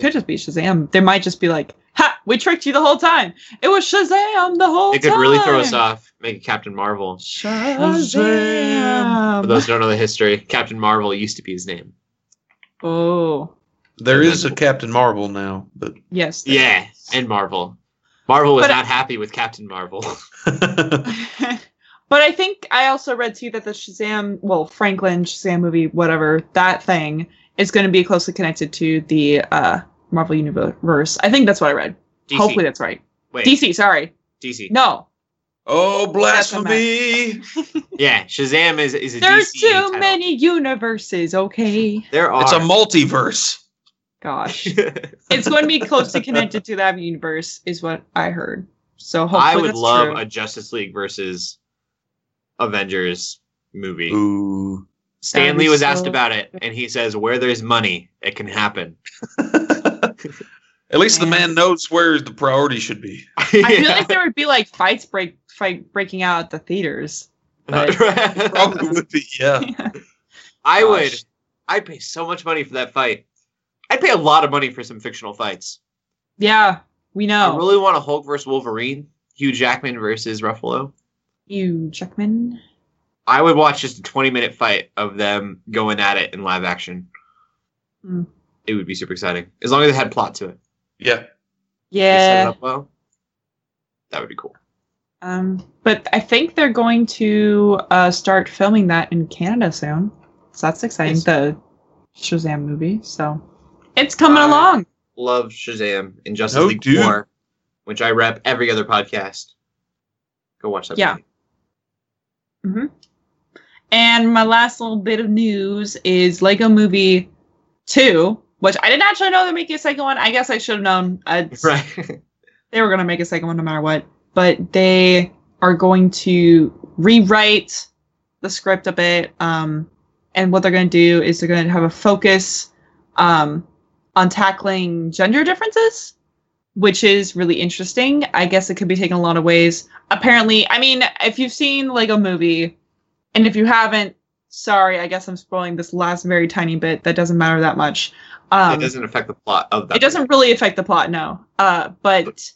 Could just be Shazam. There might just be like, ha, we tricked you the whole time. It was Shazam the whole time. It time. could really throw us off. Make it Captain Marvel. Shazam. For those who don't know the history, Captain Marvel used to be his name. oh, there is a Captain Marvel now, but yes. Yeah, is. and Marvel. Marvel was But- not happy with Captain Marvel. but I think I also read too that the Shazam, well, Franklin Shazam movie, whatever that thing, is going to be closely connected to the uh, Marvel Universe. I think that's what I read. DC. Hopefully that's right. Wait, DC, sorry, DC. no, oh That's what I blasphemy! Yeah, Shazam is is a there's DC too title. many universes. Okay, There are. It's a multiverse. gosh, it's going to be closely connected to that universe, is what I heard. So hopefully I would that's love true. a Justice League versus Avengers movie. Ooh. Stan Lee be was asked about it, and he says, "Where there's money, it can happen." At least the Man. man knows where the priority should be. I feel like there would be like fights break fight breaking out at the theaters. But- Probably would be, yeah. I would. I'd pay so much money for that fight. I'd pay a lot of money for some fictional fights. yeah, we know. I really want a Hulk versus Wolverine, Hugh Jackman versus Ruffalo. Hugh Jackman. I would watch just a 20 minute fight of them going at it in live action. Hmm. It would be super exciting. As long as it had plot to it. Yeah. They set it Yeah. up well. That would be cool. Um, but I think they're going to uh, start filming that in Canada soon. So that's exciting. Yes. The Shazam movie. So it's coming Uh, along. Love Shazam and Justice No, League dude. 4, which I rep every other podcast. Go watch that Yeah. movie. And my last little bit of news is Lego Movie 2, which I didn't actually know they're making a second one. I guess I should have known. Uh, Right. they were going to make a second one no matter what. But they are going to rewrite the script a bit. Um, and what they're going to do is they're going to have a focus um, on tackling gender differences, which is really interesting. I guess it could be taken a lot of ways. Apparently, I mean, if you've seen Lego Movie, and if you haven't, sorry, I guess I'm spoiling this last very tiny bit that doesn't matter that much. Um, it doesn't affect the plot of that. it doesn't really affect the plot, no. Uh, but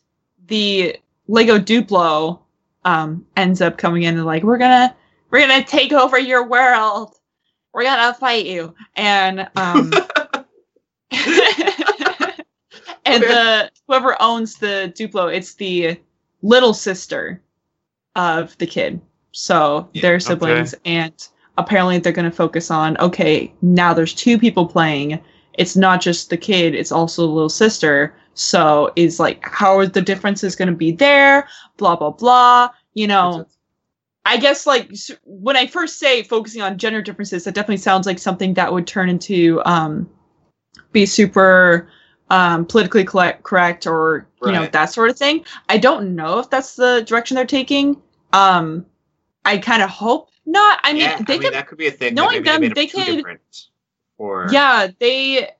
the Lego Duplo um, ends up coming in and like, we're gonna we're gonna take over your world. We're gonna fight you. And um and the whoever owns the Duplo, it's the little sister of the kid. So Yeah, they're siblings and apparently they're gonna focus on okay, now there's two people playing it's not just the kid it's also the little sister. So is like how are the differences going to be there? Blah blah blah you know. I guess like when i first say focusing on gender differences that definitely sounds like something that would turn into um be super um politically collect, correct or you know that sort of thing. I don't know if that's the direction they're taking. Um i kind of hope not. I mean yeah, they I mean, could that could be a thing. knowing them, they could- different. Or yeah they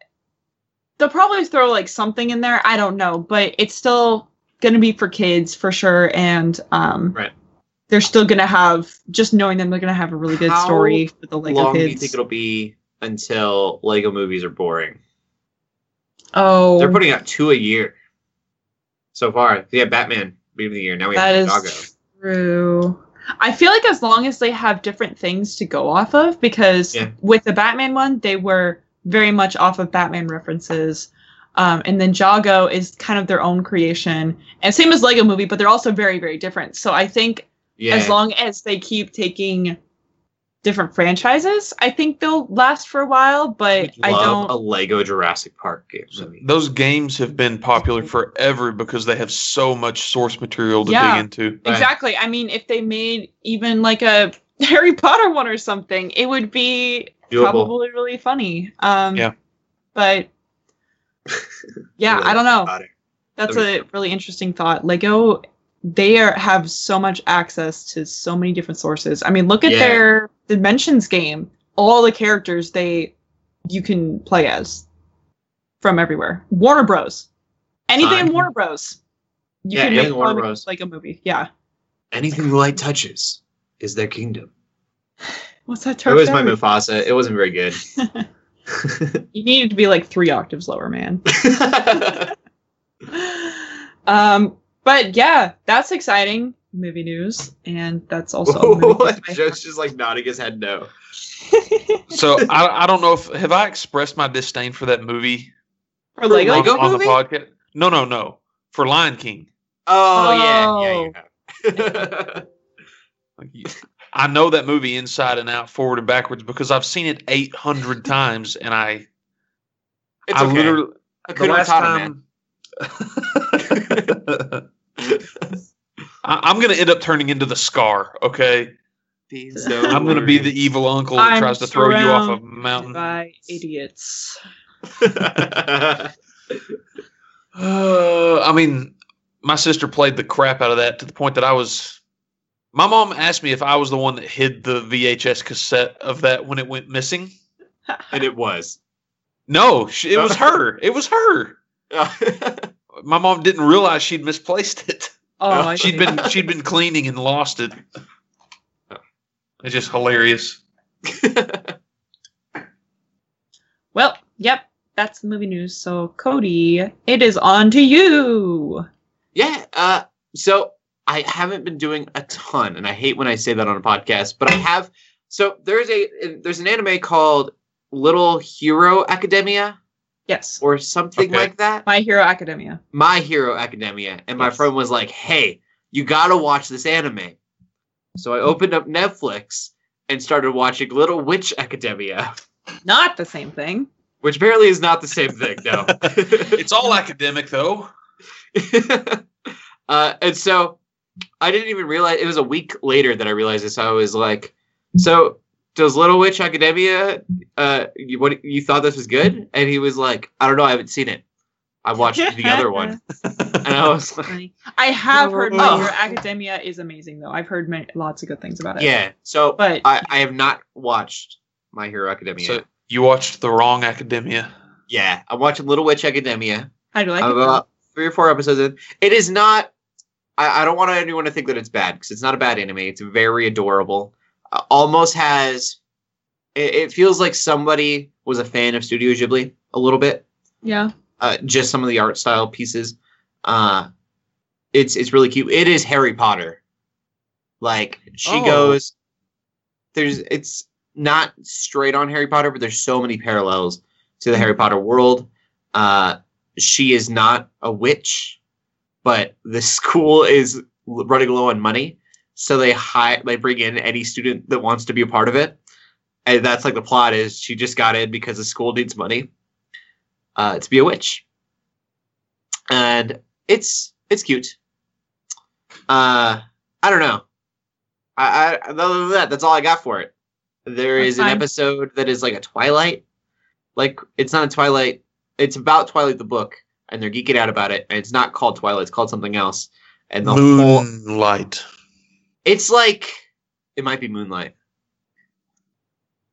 they'll probably throw like something in there i don't know but it's still gonna be for kids for sure and um Right. they're still gonna have just knowing them they're gonna have a really good How story for the lego long do you think it'll be until Lego movies are boring? oh They're putting out two a year so far. Yeah, Batman movie of the year. Now we that have Ninjago. true i feel like as long as they have different things to go off of because Yeah. with the batman one they were very much off of batman references um, and then Jago is kind of their own creation, and same as Lego Movie, but they're also very, very different. So I think Yeah, as long as they keep taking different franchises, I think they'll last for a while. But I love don't. a Lego Jurassic Park game movie. Those games have been popular forever because they have so much source material to Yeah. dig into. Right. Exactly. I mean, if they made even like a Harry Potter one or something, it would be Doable. probably really funny. Um, Yeah. But yeah, I don't know. About. That's a really interesting thought. Lego, they are, have so much access to so many different sources. I mean, look at Yeah. their Dimensions game. All the characters they you can play as from everywhere. Warner Bros. Anything in Warner Bros. You Yeah, can anything make Warner Bros. like a movie. Yeah. Anything the light touches is their kingdom. What's that? It was my Mufasa. It wasn't very good. You needed to be like three octaves lower, man. um, but yeah, that's exciting movie news, and that's also movie news what? I Joe's just like nodding his head no. So I, I don't know if have I expressed my disdain for that movie for Lego. Lego on, on the movie? podcast? No, no, no. For Lion King. Oh, yeah, Oh. yeah, you have. I know that movie inside and out, forward and backwards, because I've seen it eight hundred times, and I, it's I okay. literally the last time. I, I'm gonna end up turning into the Scar. Okay, He's so I'm gonna be the evil uncle that I'm tries to throw you off a mountain. by idiots. Uh, I mean, my sister played the crap out of that to the point that I was. My mom asked me if I was the one that hid the VHS cassette of that when it went missing. and it was. No, she, it was her. It was her. My mom didn't realize she'd misplaced it. Oh, I she'd been she'd been cleaning and lost it. It's just hilarious. Well, yep, that's the movie news. So, Cody, it is on to you. yeah. Uh, so I haven't been doing a ton, and I hate when I say that on a podcast, but I have. So there's a there's an anime called Little Hero Academia Yes, or something Okay. like that. My Hero Academia. My Hero Academia, and my Yes. friend was like, "Hey, you gotta watch this anime." So I opened up Netflix and started watching Little Witch Academia, Not the same thing. which apparently is not the same thing. No, It's all academic though. uh, and so I didn't even realize it was a week later that I realized this. I was like, "So does Little Witch Academia? Uh, you, what you thought this was good?" And he was like, "I don't know. I haven't seen it. I watched the other one." And I was like, I have heard My Oh. Hero Academia is amazing, though. I've heard many, lots of good things about it. "Yeah." So But I, I have not watched My Hero Academia. So you watched the wrong academia. yeah, I'm watching Little Witch Academia. how do you like I'm it? about three or four episodes in. It is not. I, I don't want anyone to think that it's bad because it's not a bad anime. It's very adorable. Uh, almost has. It, it feels like somebody was a fan of Studio Ghibli a little bit. Yeah. Uh, just some of the art style pieces. Uh, it's it's really cute. It is Harry Potter. Like she Oh. goes. There's it's not straight on Harry Potter, but there's so many parallels to the Harry Potter world. Uh, she is not a witch, but the school is running low on money, so they hire they bring in any student that wants to be a part of it, and that's like the plot is she just got in because the school needs money, uh, to be a witch, and it's it's cute. Uh, I don't know. I, I other than that, that's all I got for it. There That's is an episode that is like a Twilight, like it's not a Twilight. It's about Twilight the book, and they're geeking out about it. And it's not called Twilight; it's called something else. And the whole, Moonlight. It's like it might be Moonlight.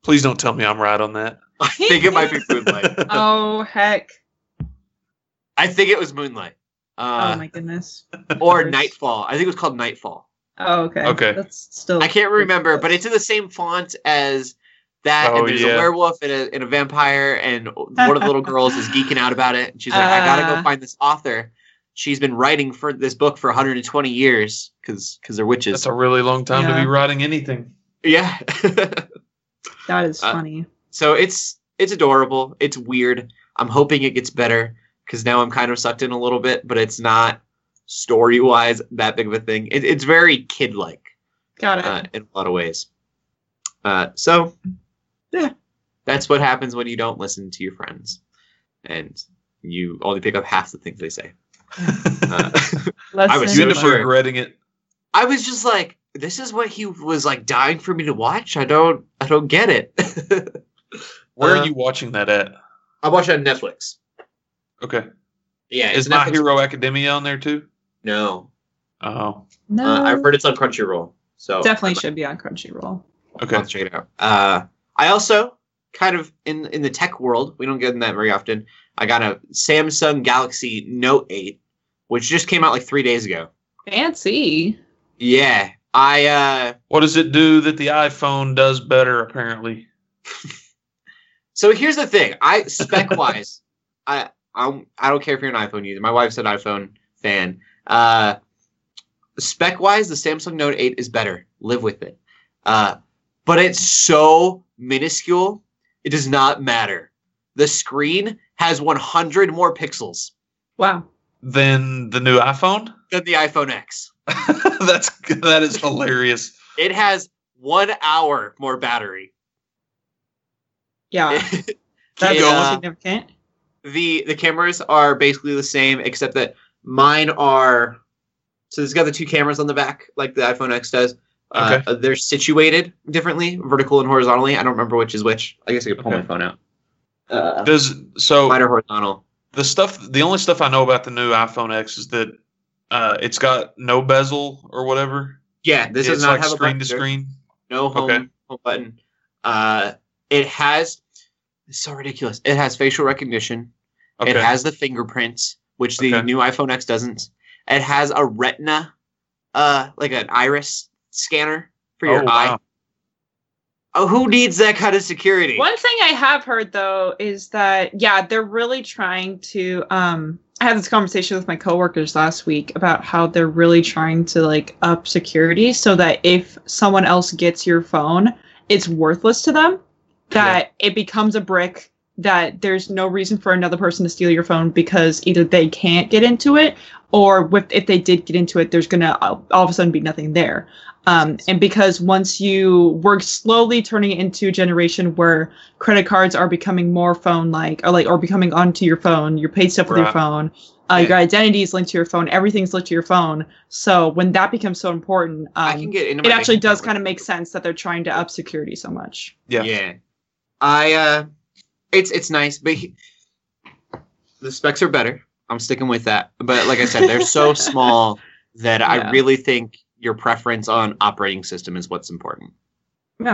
Please don't tell me I'm right on that. I think it might be Moonlight. Oh heck! I think it was Moonlight, oh uh, my goodness. or Nightfall. I think it was called Nightfall. Oh okay. Okay. That's still. I can't remember, but it's in the same font as that. Oh, and there's yeah. a werewolf and a, and a vampire, and one of the little girls is geeking out about it. And she's like, "I gotta go Uh. find this author." She's been writing for this book for 120 years because because they're witches. That's a really long time to be writing anything. yeah. That is Uh, funny. so it's it's adorable. It's weird. I'm hoping it gets better because now I'm kind of sucked in a little bit, but it's not story wise that big of a thing. It, it's very kid like. Got it. uh, in a lot of ways. Uh, so, yeah, that's what happens when you don't listen to your friends, and you only pick up half the things they say. Uh, I was You end up sure. regretting it. I was just like, "This is what he was like dying for me to watch." I don't, I don't get it. Where Uh, are you watching that at? I watch it on Netflix. Okay. Yeah, Is it's My Hero Academia on there too? No, Oh. no. uh, I've heard it's on Crunchyroll, so Definitely should be on Crunchyroll. Okay. I'll check it out. Uh, I also kind of in in the tech world, we don't get in that very often. I got a Samsung Galaxy Note 8, which just came out like three days ago. Fancy. Yeah, I uh, What does it do that the iPhone does better? Apparently. so here's the thing. I spec wise, I I'm, I don't care if you're an iPhone user. My wife's an iPhone fan. Uh, spec wise, the Samsung Note 8 is better. Live with it. Uh, but it's so minuscule, it does not matter. The screen has 100 more pixels Wow. Then the new iPhone. than the iPhone X. That's that is hilarious. It has one hour more battery. Yeah. That's uh, significant. the the cameras are basically the same, except that mine are. So it's got the two cameras on the back, like the iPhone X does. Uh, Okay. they're situated differently, vertical and horizontally. I don't remember which is which. I guess I could pull Okay. my phone out. Uh, Does so mine are horizontal. The stuff the only stuff I know about the new iPhone X is that uh, it's got no bezel or whatever. Yeah, this it's does not like have a screen to screen. No home, Okay. home button. Uh, it has. It's so ridiculous. It has facial recognition. Okay. It has the fingerprints, which the Okay. new iPhone X doesn't. It has a retina, uh, like an iris scanner for your oh, eye. wow. Oh, who needs that kind of security? One thing I have heard though is that yeah, they're really trying to um I had this conversation with my coworkers last week about how they're really trying to like up security so that if someone else gets your phone, it's worthless to them. That it becomes a brick that there's no reason for another person to steal your phone because either they can't get into it or with, if they did get into it, there's gonna all all of a sudden be nothing there. Um, and because once you we're slowly turning into a generation where credit cards are becoming more phone like or like or becoming onto your phone your paid stuff with your phone uh, Yeah. your identity is linked to your phone everything's linked to your phone so when that becomes so important I um, can get into it actually does kind of make sense that they're trying to up security so much Yeah. Yeah. I uh it's it's nice, but he, the specs are better. I'm sticking with that. But like I said, they're so small that I really think your preference on operating system is what's important.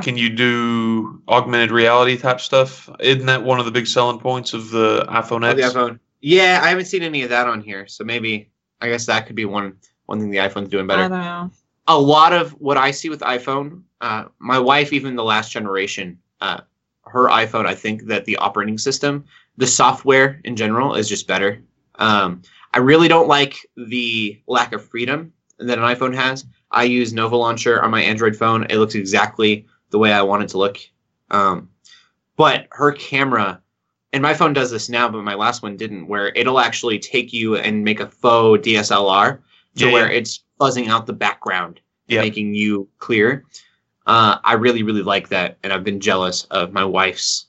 Can you do augmented reality type stuff? Isn't that one of the big selling points of the iPhone Oh, the iPhone. Yeah, I haven't seen any of that on here, so maybe I guess that could be one one thing the iPhone's doing better. i better. don't know a lot of what I see with iPhone, uh, my wife, even the last generation, uh, her iPhone, I think that the operating system, the software in general, is just better. Um, I really don't like the lack of freedom that an iPhone has. I use Nova Launcher on my Android phone. It looks exactly the way I want it to look. Um, but her camera, and my phone does this now, but my last one didn't, where it'll actually take you and make a faux DSLR to Yeah, where yeah. it's fuzzing out the background and Yeah. making you clear. Uh, I really, really like that, and I've been jealous of my wife's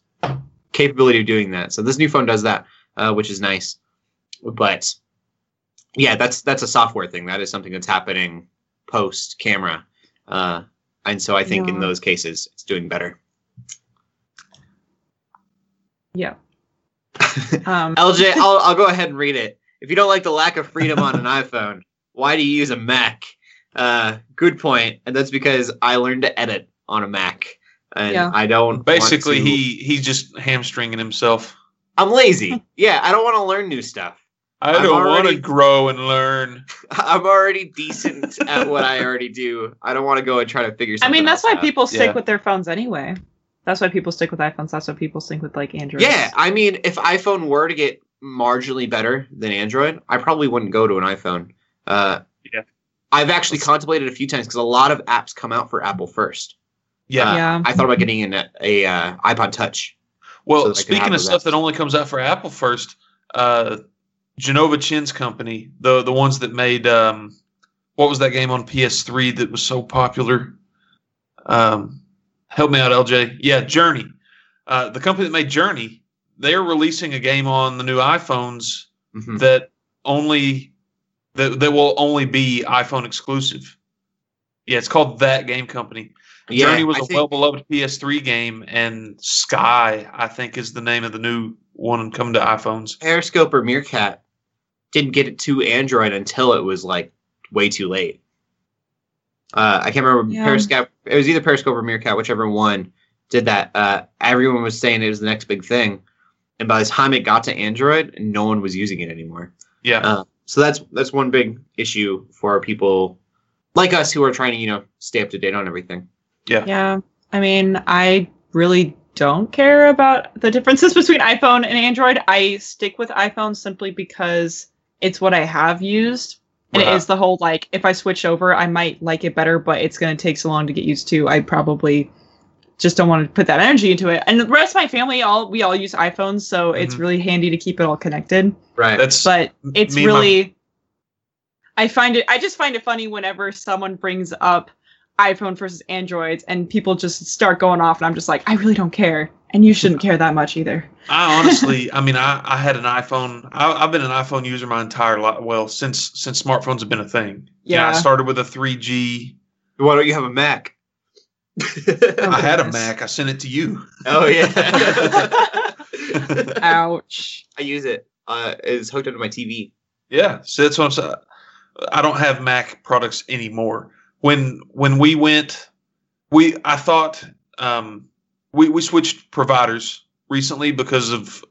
capability of doing that. So this new phone does that, uh, which is nice. But yeah, that's that's a software thing. That is something that's happening post camera, uh, and so I think in those cases it's doing better. yeah um LJ, I'll I'll go ahead and read it. If you don't like the lack of freedom on an iPhone, why do you use a Mac? Uh, good point, and that's because I learned to edit on a Mac, and Yeah. I don't. want Basically, to- he he's just hamstringing himself. I'm lazy. yeah, I don't want to learn new stuff. I I'm don't want to grow and learn. I'm already decent at what I already do. I don't want to go and try to figure stuff out. i mean that's else why out. people stick Yeah. with their phones anyway that's why people stick with iphones that's why people stick with like android Yeah, I mean, if iPhone were to get marginally better than Android, I probably wouldn't go to an iPhone. Uh, Yeah. I've actually contemplated a few times because a lot of apps come out for Apple first. Yeah. Uh, Yeah. I thought about getting an, a uh, iPod Touch. Well, so that I can speaking of stuff that only comes out for Apple first, uh, Jenova Chen's company, the the ones that made um, what was that game on PS3 that was so popular? Um, help me out, LJ. Yeah, Journey. Uh, the company that made Journey, they're releasing a game on the new iPhones Mhm. that only that that will only be iPhone exclusive. Yeah, it's called That Game Company. Yeah, Journey was I a think- well beloved PS3 game, and Sky, I think, is the name of the new one coming to iPhones. Periscope or Meerkat didn't get it to Android until it was like way too late. Uh, I can't remember Yeah. Periscope. It was either Periscope or Meerkat, whichever one did that. Uh, everyone was saying it was the next big thing, and by the time it got to Android, no one was using it anymore. Yeah, Uh, so that's that's one big issue for people like us who are trying to you know stay up to date on everything. Yeah. Yeah. I mean, I really don't care about the differences between iPhone and Android. I stick with iPhone simply because it's what I have used. And it Right. is the whole like, if I switch over, I might like it better, but it's going to take so long to get used to. I probably just don't want to put that energy into it. And the rest of my family, all we all use iPhones, so it's Mhm. really handy to keep it all connected. Right. that's But it's me and my- really i find it i just find it funny whenever someone brings up iphone versus androids and people just start going off and i'm just like i really don't care and you shouldn't care that much either I honestly, I mean, I, I had an iPhone. I, I've been an iPhone user my entire life. Well, since since smartphones have been a thing. You know, I started with a 3G. Why don't you have a Mac? I had a. Mac. I sent it to you. oh yeah. ouch I use it. Uh, it's hooked up to my TV. Yeah, so that's what I'm saying. I don't have Mac products anymore. When when we went, we I thought um, we we switched providers recently because of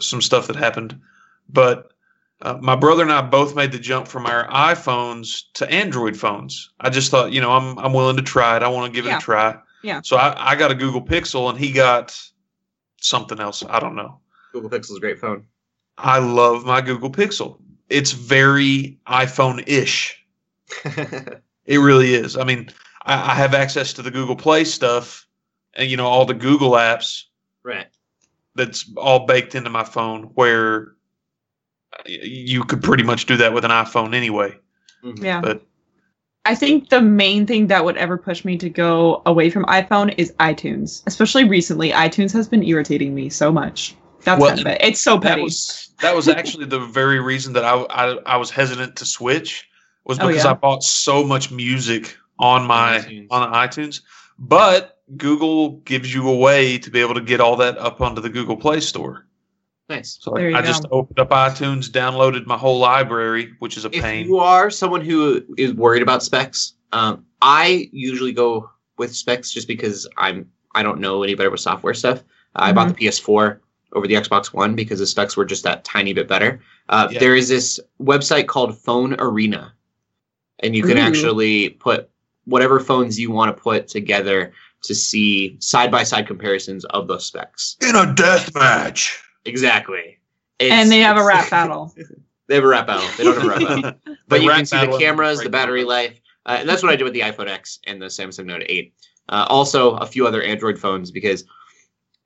some stuff that happened, but uh, my brother and I both made the jump from our iPhones to Android phones. I just thought, you know, I'm I'm willing to try it. I want to give it Yeah. a try. Yeah. So I, I got a Google Pixel and he got something else. I don't know. Google Pixel's a great phone. I love my Google Pixel. It's very iPhone-ish. It really is. I mean, I, I have access to the Google Play stuff, and you know all the Google apps right. that's all baked into my phone. Where y- you could pretty much do that with an iPhone anyway. Mhm. Yeah. But I think the main thing that would ever push me to go away from iPhone is iTunes. Especially recently, iTunes has been irritating me so much. That's Well, kind of it. It's so that petty. was that was actually the very reason that I, I I was hesitant to switch was Oh, because yeah? I bought so much music on my iTunes. on iTunes. But Google gives you a way to be able to get all that up onto the Google Play Store. Nice. So There you I just opened up iTunes, downloaded my whole library, which is a If pain. If you are someone who is worried about specs, um, I usually go with specs just because I'm I don't know any better with software stuff. I bought the PS4 over the Xbox One because the specs were just that tiny bit better. Uh, Yeah. There is this website called Phone Arena, and you can Ooh. actually put whatever phones you want to put together to see side by side comparisons of those specs. In a death match. Exactly. and they have a rap battle. They have a rap battle. They don't have a rap battle. but you can see the cameras, great the battery battle. life, uh, and that's what I did with the iPhone X and the Samsung Note 8. Uh, also, a few other Android phones because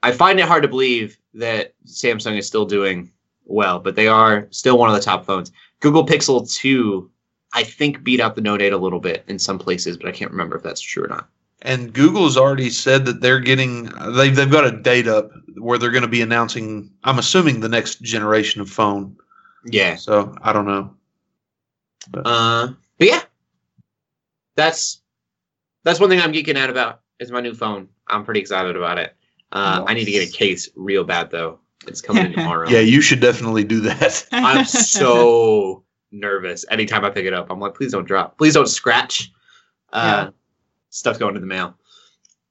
I find it hard to believe that Samsung is still doing well, but they are still one of the top phones. Google Pixel 2, I think, beat out the Note 8 a little bit in some places, but I can't remember if that's true or not. And Google's already said that they're getting they've they've got a date up where they're going to be announcing. I'm assuming the next generation of phone. Yeah. So I don't know. Uh, but yeah, that's that's one thing I'm geeking out about is my new phone. I'm pretty excited about it. Uh, I need to get a case real bad though. It's coming in tomorrow. Yeah, you should definitely do that. I'm so nervous anytime I pick it up. I'm like, please don't drop. Please don't scratch. Uh, Stuff's going to the mail.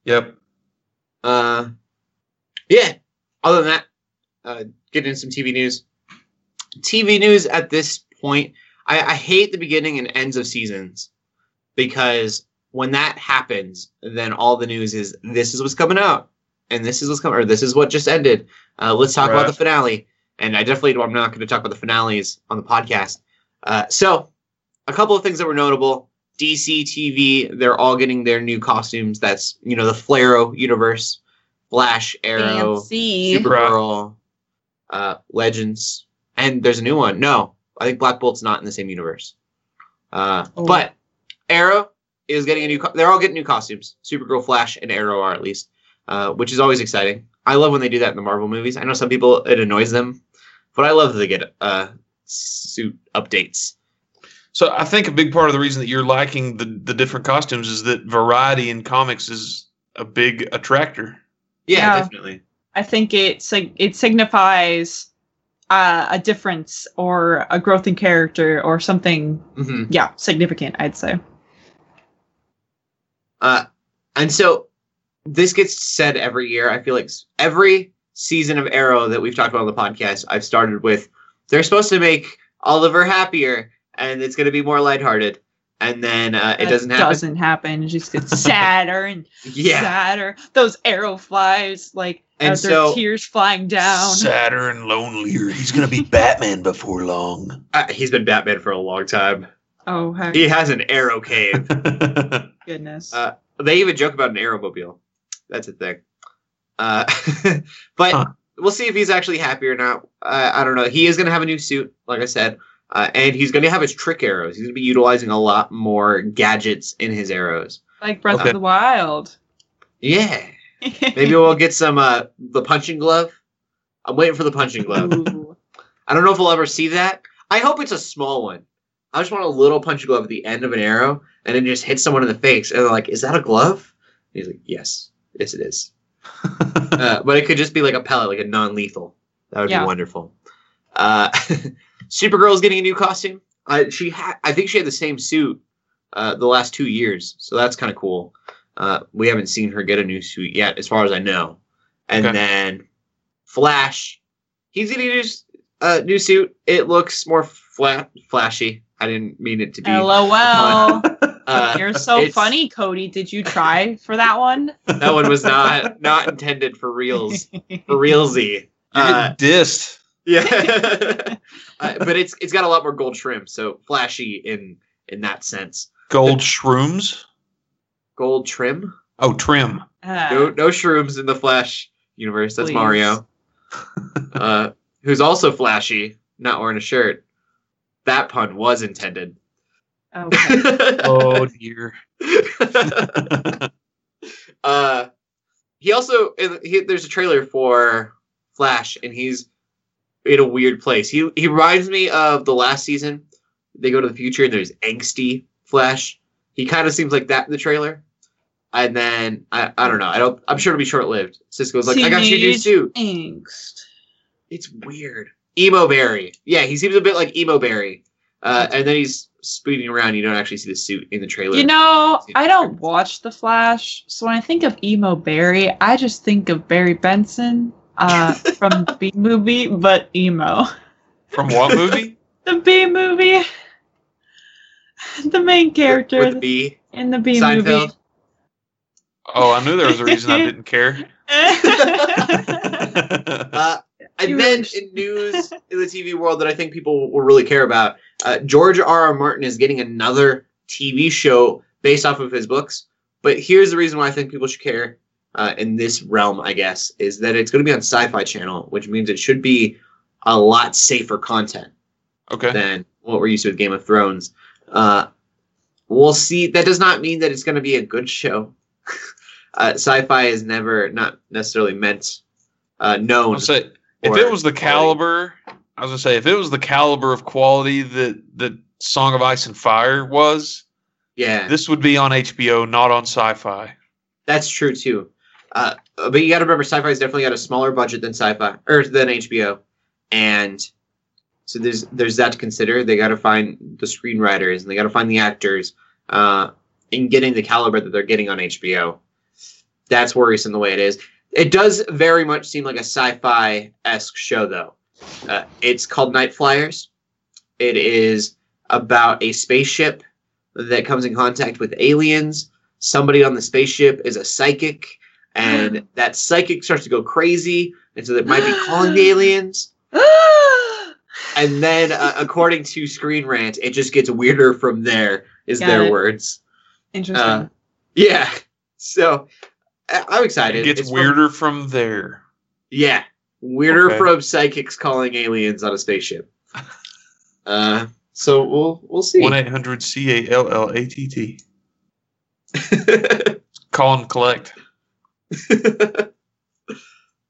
yep. Uh, yeah. Other than that, uh, getting into some TV news. TV news at this point, I, I hate the beginning and ends of seasons because when that happens, then all the news is this is what's coming out and this is what's coming or this is what just ended. Uh, let's talk about the finale. And I definitely I'm not going to talk about the finales on the podcast. Uh, so a couple of things that were notable. DC TV, they're all getting their new costumes. That's you know the Flarrow universe, Flash, Arrow, Fancy. Supergirl, uh, Legends, and there's a new one. No, I think Black Bolt's not in the same universe. Uh, Oh. But Arrow is getting a new. Co- they're all getting new costumes. Supergirl, Flash, and Arrow are at least, uh, which is always exciting. I love when they do that in the Marvel movies. I know some people it annoys them, but I love that they get uh, suit updates. So I think a big part of the reason that you're liking the the different costumes is that variety in comics is a big attractor. Yeah, Yeah. definitely. I think it sig- it signifies uh, a difference or a growth in character or something. hmm Yeah, significant. I'd say. Uh, and so this gets said every year. I feel like every season of Arrow that we've talked about on the podcast, I've started with they're supposed to make Oliver happier and it's going to be more lighthearted. And then uh, it doesn't happen. It doesn't happen. It just gets sadder and Yeah. sadder. Those arrow flies, like And their so- tears flying down. Sadder and lonelier. He's gonna be Batman before long. Uh, he's been Batman for a long time. Oh heck, He has an arrow cave. goodness. Uh, they even joke about an aeromobile. That's a thing. Uh, but Huh. we'll see if he's actually happy or not. Uh, I don't know. He is going to have a new suit, like I said, uh, and he's going to have his trick arrows. He's going to be utilizing a lot more gadgets in his arrows. like Breath okay. of the Wild. Yeah, maybe we'll get some uh, the punching glove. I'm waiting for the punching glove. Ooh. I don't know if we'll ever see that. I hope it's a small one. I just want a little punching glove at the end of an arrow, and then just hit someone in the face, and they're like, "Is that a glove?" And he's like, "Yes, yes, it is." uh, but it could just be like a pellet, like a non-lethal. That would Yeah. be wonderful. Uh, Supergirl is getting a new costume. Uh, she ha- I think she had the same suit uh, the last two years, so that's kind of cool. Uh, we haven't seen her get a new suit yet, as far as I know. And Okay. then Flash, he's getting a new, s- uh, new suit. It looks more flat, flashy. I didn't mean it to be. LOL. Uh, You're so funny, Cody. Did you try for that one? that one was not not intended for reals. For realsy. You're Uh, dissed. Yeah, uh, but it's it's got a lot more gold trim, so flashy in in that sense. Gold shrooms. Gold trim. Oh, trim. Uh, No no shrooms in the Flash universe. That's Please. Mario. uh, who's also flashy, not wearing a shirt. That pun was intended. okay. Oh dear. uh, he also he, there's a trailer for Flash, and he's in a weird place. He he reminds me of the last season. They go to the future, and there's angsty Flash. He kind of seems like that in the trailer. And then I, I don't know. I don't. I'm sure it'll be short lived. Cisco's like, I got you a new suit. Angst. It's weird. Emo Barry. Yeah, he seems a bit like Emo Barry. Uh, and then he's speeding around. You don't actually see the suit in the trailer. You know, I don't watch The Flash, so when I think of emo Barry, I just think of Barry Benson uh, from the Bee Movie, but emo. From what movie? The Bee Movie. The main character with the bee. in the B Seinfeld. movie. Oh, I knew there was a reason I didn't care. Uh, and You then really in news in the TV world that I think people will really care about, uh, George R. R. Martin is getting another TV show based off of his books. But here's the reason why I think people should care uh, in this realm, I guess, is that it's going to be on Sci-Fi Channel, which means it should be a lot safer content okay. than what we're used to with Game of Thrones. Uh, we'll see. That does not mean that it's going to be a good show. uh, sci-fi is never not necessarily meant uh, known. Say if it was the caliber, I was gonna say if it was the caliber of quality that that Song of Ice and Fire was, yeah, this would be on HBO, not on Sci-Fi. that's true too. Uh, but you got to remember, sci-fi's definitely got a smaller budget than sci-fi or than HBO, and so there's there's that to consider. They got to find the screenwriters and they got to find the actors. Uh, in getting the caliber that they're getting on HBO, that's worrisome the way it is. It does very much seem like a sci-fi esque show, though. Uh, it's called Nightflyers. It is about a spaceship that comes in contact with aliens. Somebody on the spaceship is a psychic, and that psychic starts to go crazy, and so that might be calling the aliens. And then, uh, according to Screen Rant, it just gets weirder from there. Is Got their it. words? Interesting. Uh, Yeah. So I- I'm excited. It gets It's from- weirder from there. yeah, weirder Okay. from psychics calling aliens on a spaceship. Uh, so we'll we'll see. One eight hundred C A L L A T T. Call and collect.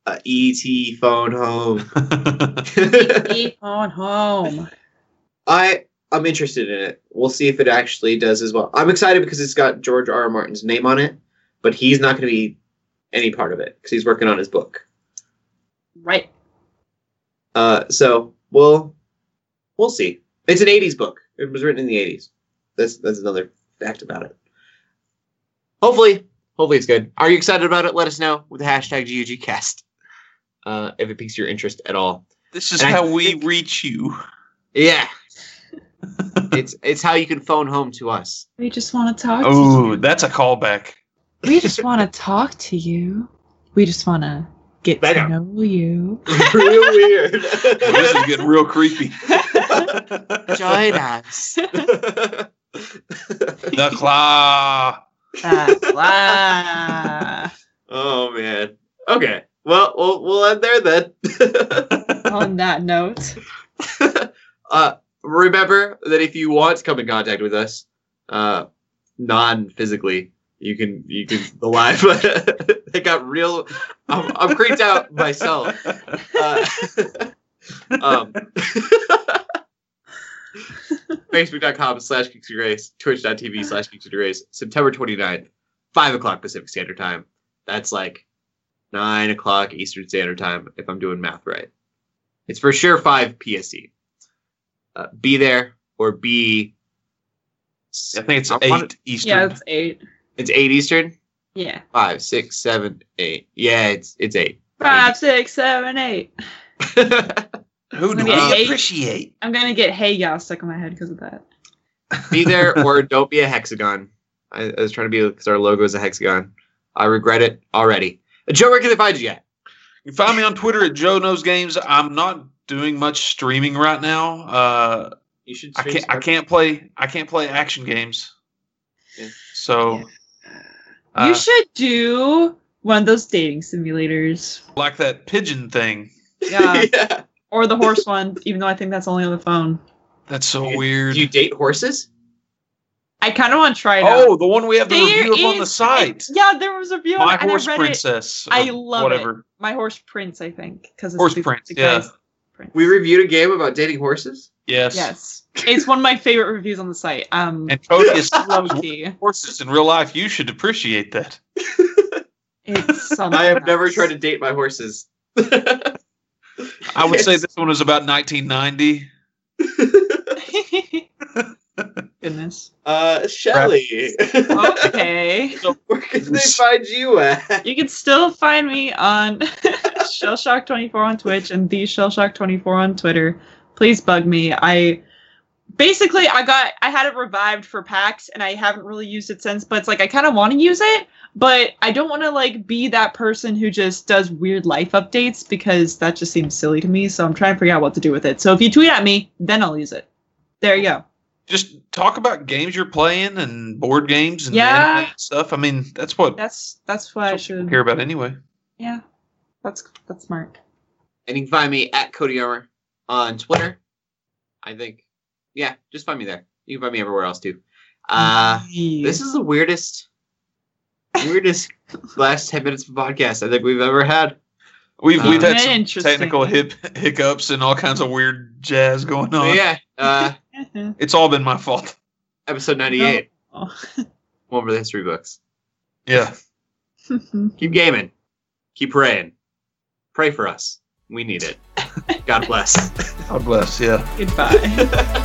uh, ET phone home. Keep on home. I I'm interested in it. We'll see if it actually does as well. I'm excited because it's got George R. R. Martin's name on it, but he's not going to be any part of it because he's working on his book. Right. Uh, so we'll we'll see. It's an '80s book. It was written in the '80s. That's that's another fact about it. Hopefully, hopefully it's good. Are you excited about it? Let us know with the hashtag GUGcast. Uh, if it piques your interest at all. This is And I how we think- reach you. Yeah. it's it's how you can phone home to us. We just want to talk Oh, to you. that's a callback. We just want to talk to you. We just want to get Better. to know you. Real weird. this is getting real creepy. Join us. The claw. Oh man. Okay. Well, we'll we'll end there then. On that note, uh, remember that if you want to come in contact with us, uh, non-physically, you can you can the live. it got real. I'm, I'm creeped out myself. Uh, um, Facebook.com slash Geeks of Grace, Twitch.tv slash Geeks of Grace, September 29th, 5 o'clock Pacific Standard Time. That's like 9 o'clock Eastern Standard Time, if I'm doing math right. It's for sure 5 PST. Uh, be there or be. I think it's I eight wanted- Eastern. yeah, it's eight. It's 8 Eastern? Yeah. 5, 6, 7, 8. Yeah, it's, it's 8. Five, six, seven, eight. Who do gonna we hate. appreciate? I'm gonna get hey y'all stuck in my head because of that. be there or don't be a hexagon. I, I was trying to be because our logo is a hexagon. I regret it already. Joe, where can they find you at? You can find me on Twitter at Joe Knows Games. I'm not doing much streaming right now. Uh, You should. I can't. I can't play. I can't play action games. Yeah. So, you uh, should do one of those dating simulators. like that pigeon thing. Yeah. yeah. Or the horse one, even though I think that's only on the phone. That's so weird. Do you date horses? I kind of want to try it oh, out. the one we have the There review of on the is- site. Yeah, there was a review on My it, and horse I read princess. I love whatever. it. My horse prince, I think, because Horse Prince, yeah. Prince. We reviewed a game about dating horses. Yes. Yes, it's one of my favorite reviews on the site. Um, And Cody is low horses in real life. You should appreciate that. It's I have never tried to date my horses. I would say this one was about 1990. Goodness. Uh, Shelly. Okay. Where can they find you at? You can still find me on Shellshock24 on Twitch and the Shellshock24 on Twitter. Please bug me. I basically I got I had it revived for PAX and I haven't really used it since, but it's like I kind of want to use it, but I don't want to like be that person who just does weird life updates because that just seems silly to me. So I'm trying to figure out what to do with it. So if you tweet at me, then I'll use it. There you go. Just talk about games you're playing and board games and Yeah. anime stuff. I mean, that's what That's that's what I that's what people should. care about anyway. Yeah, that's that's smart. And you can find me at Cody Armour on Twitter. I think, yeah, just find me there. You can find me everywhere else too. Uh, this is the weirdest, weirdest last ten minutes of podcast I think we've ever had. We've we've had some technical hip hiccups and all kinds of weird jazz going on. yeah, uh, It's all been my fault. episode ninety-eight. Oh. One for the history books. Yeah. Keep gaming. Keep praying. Pray for us. We need it. God bless. God bless. Yeah. Goodbye.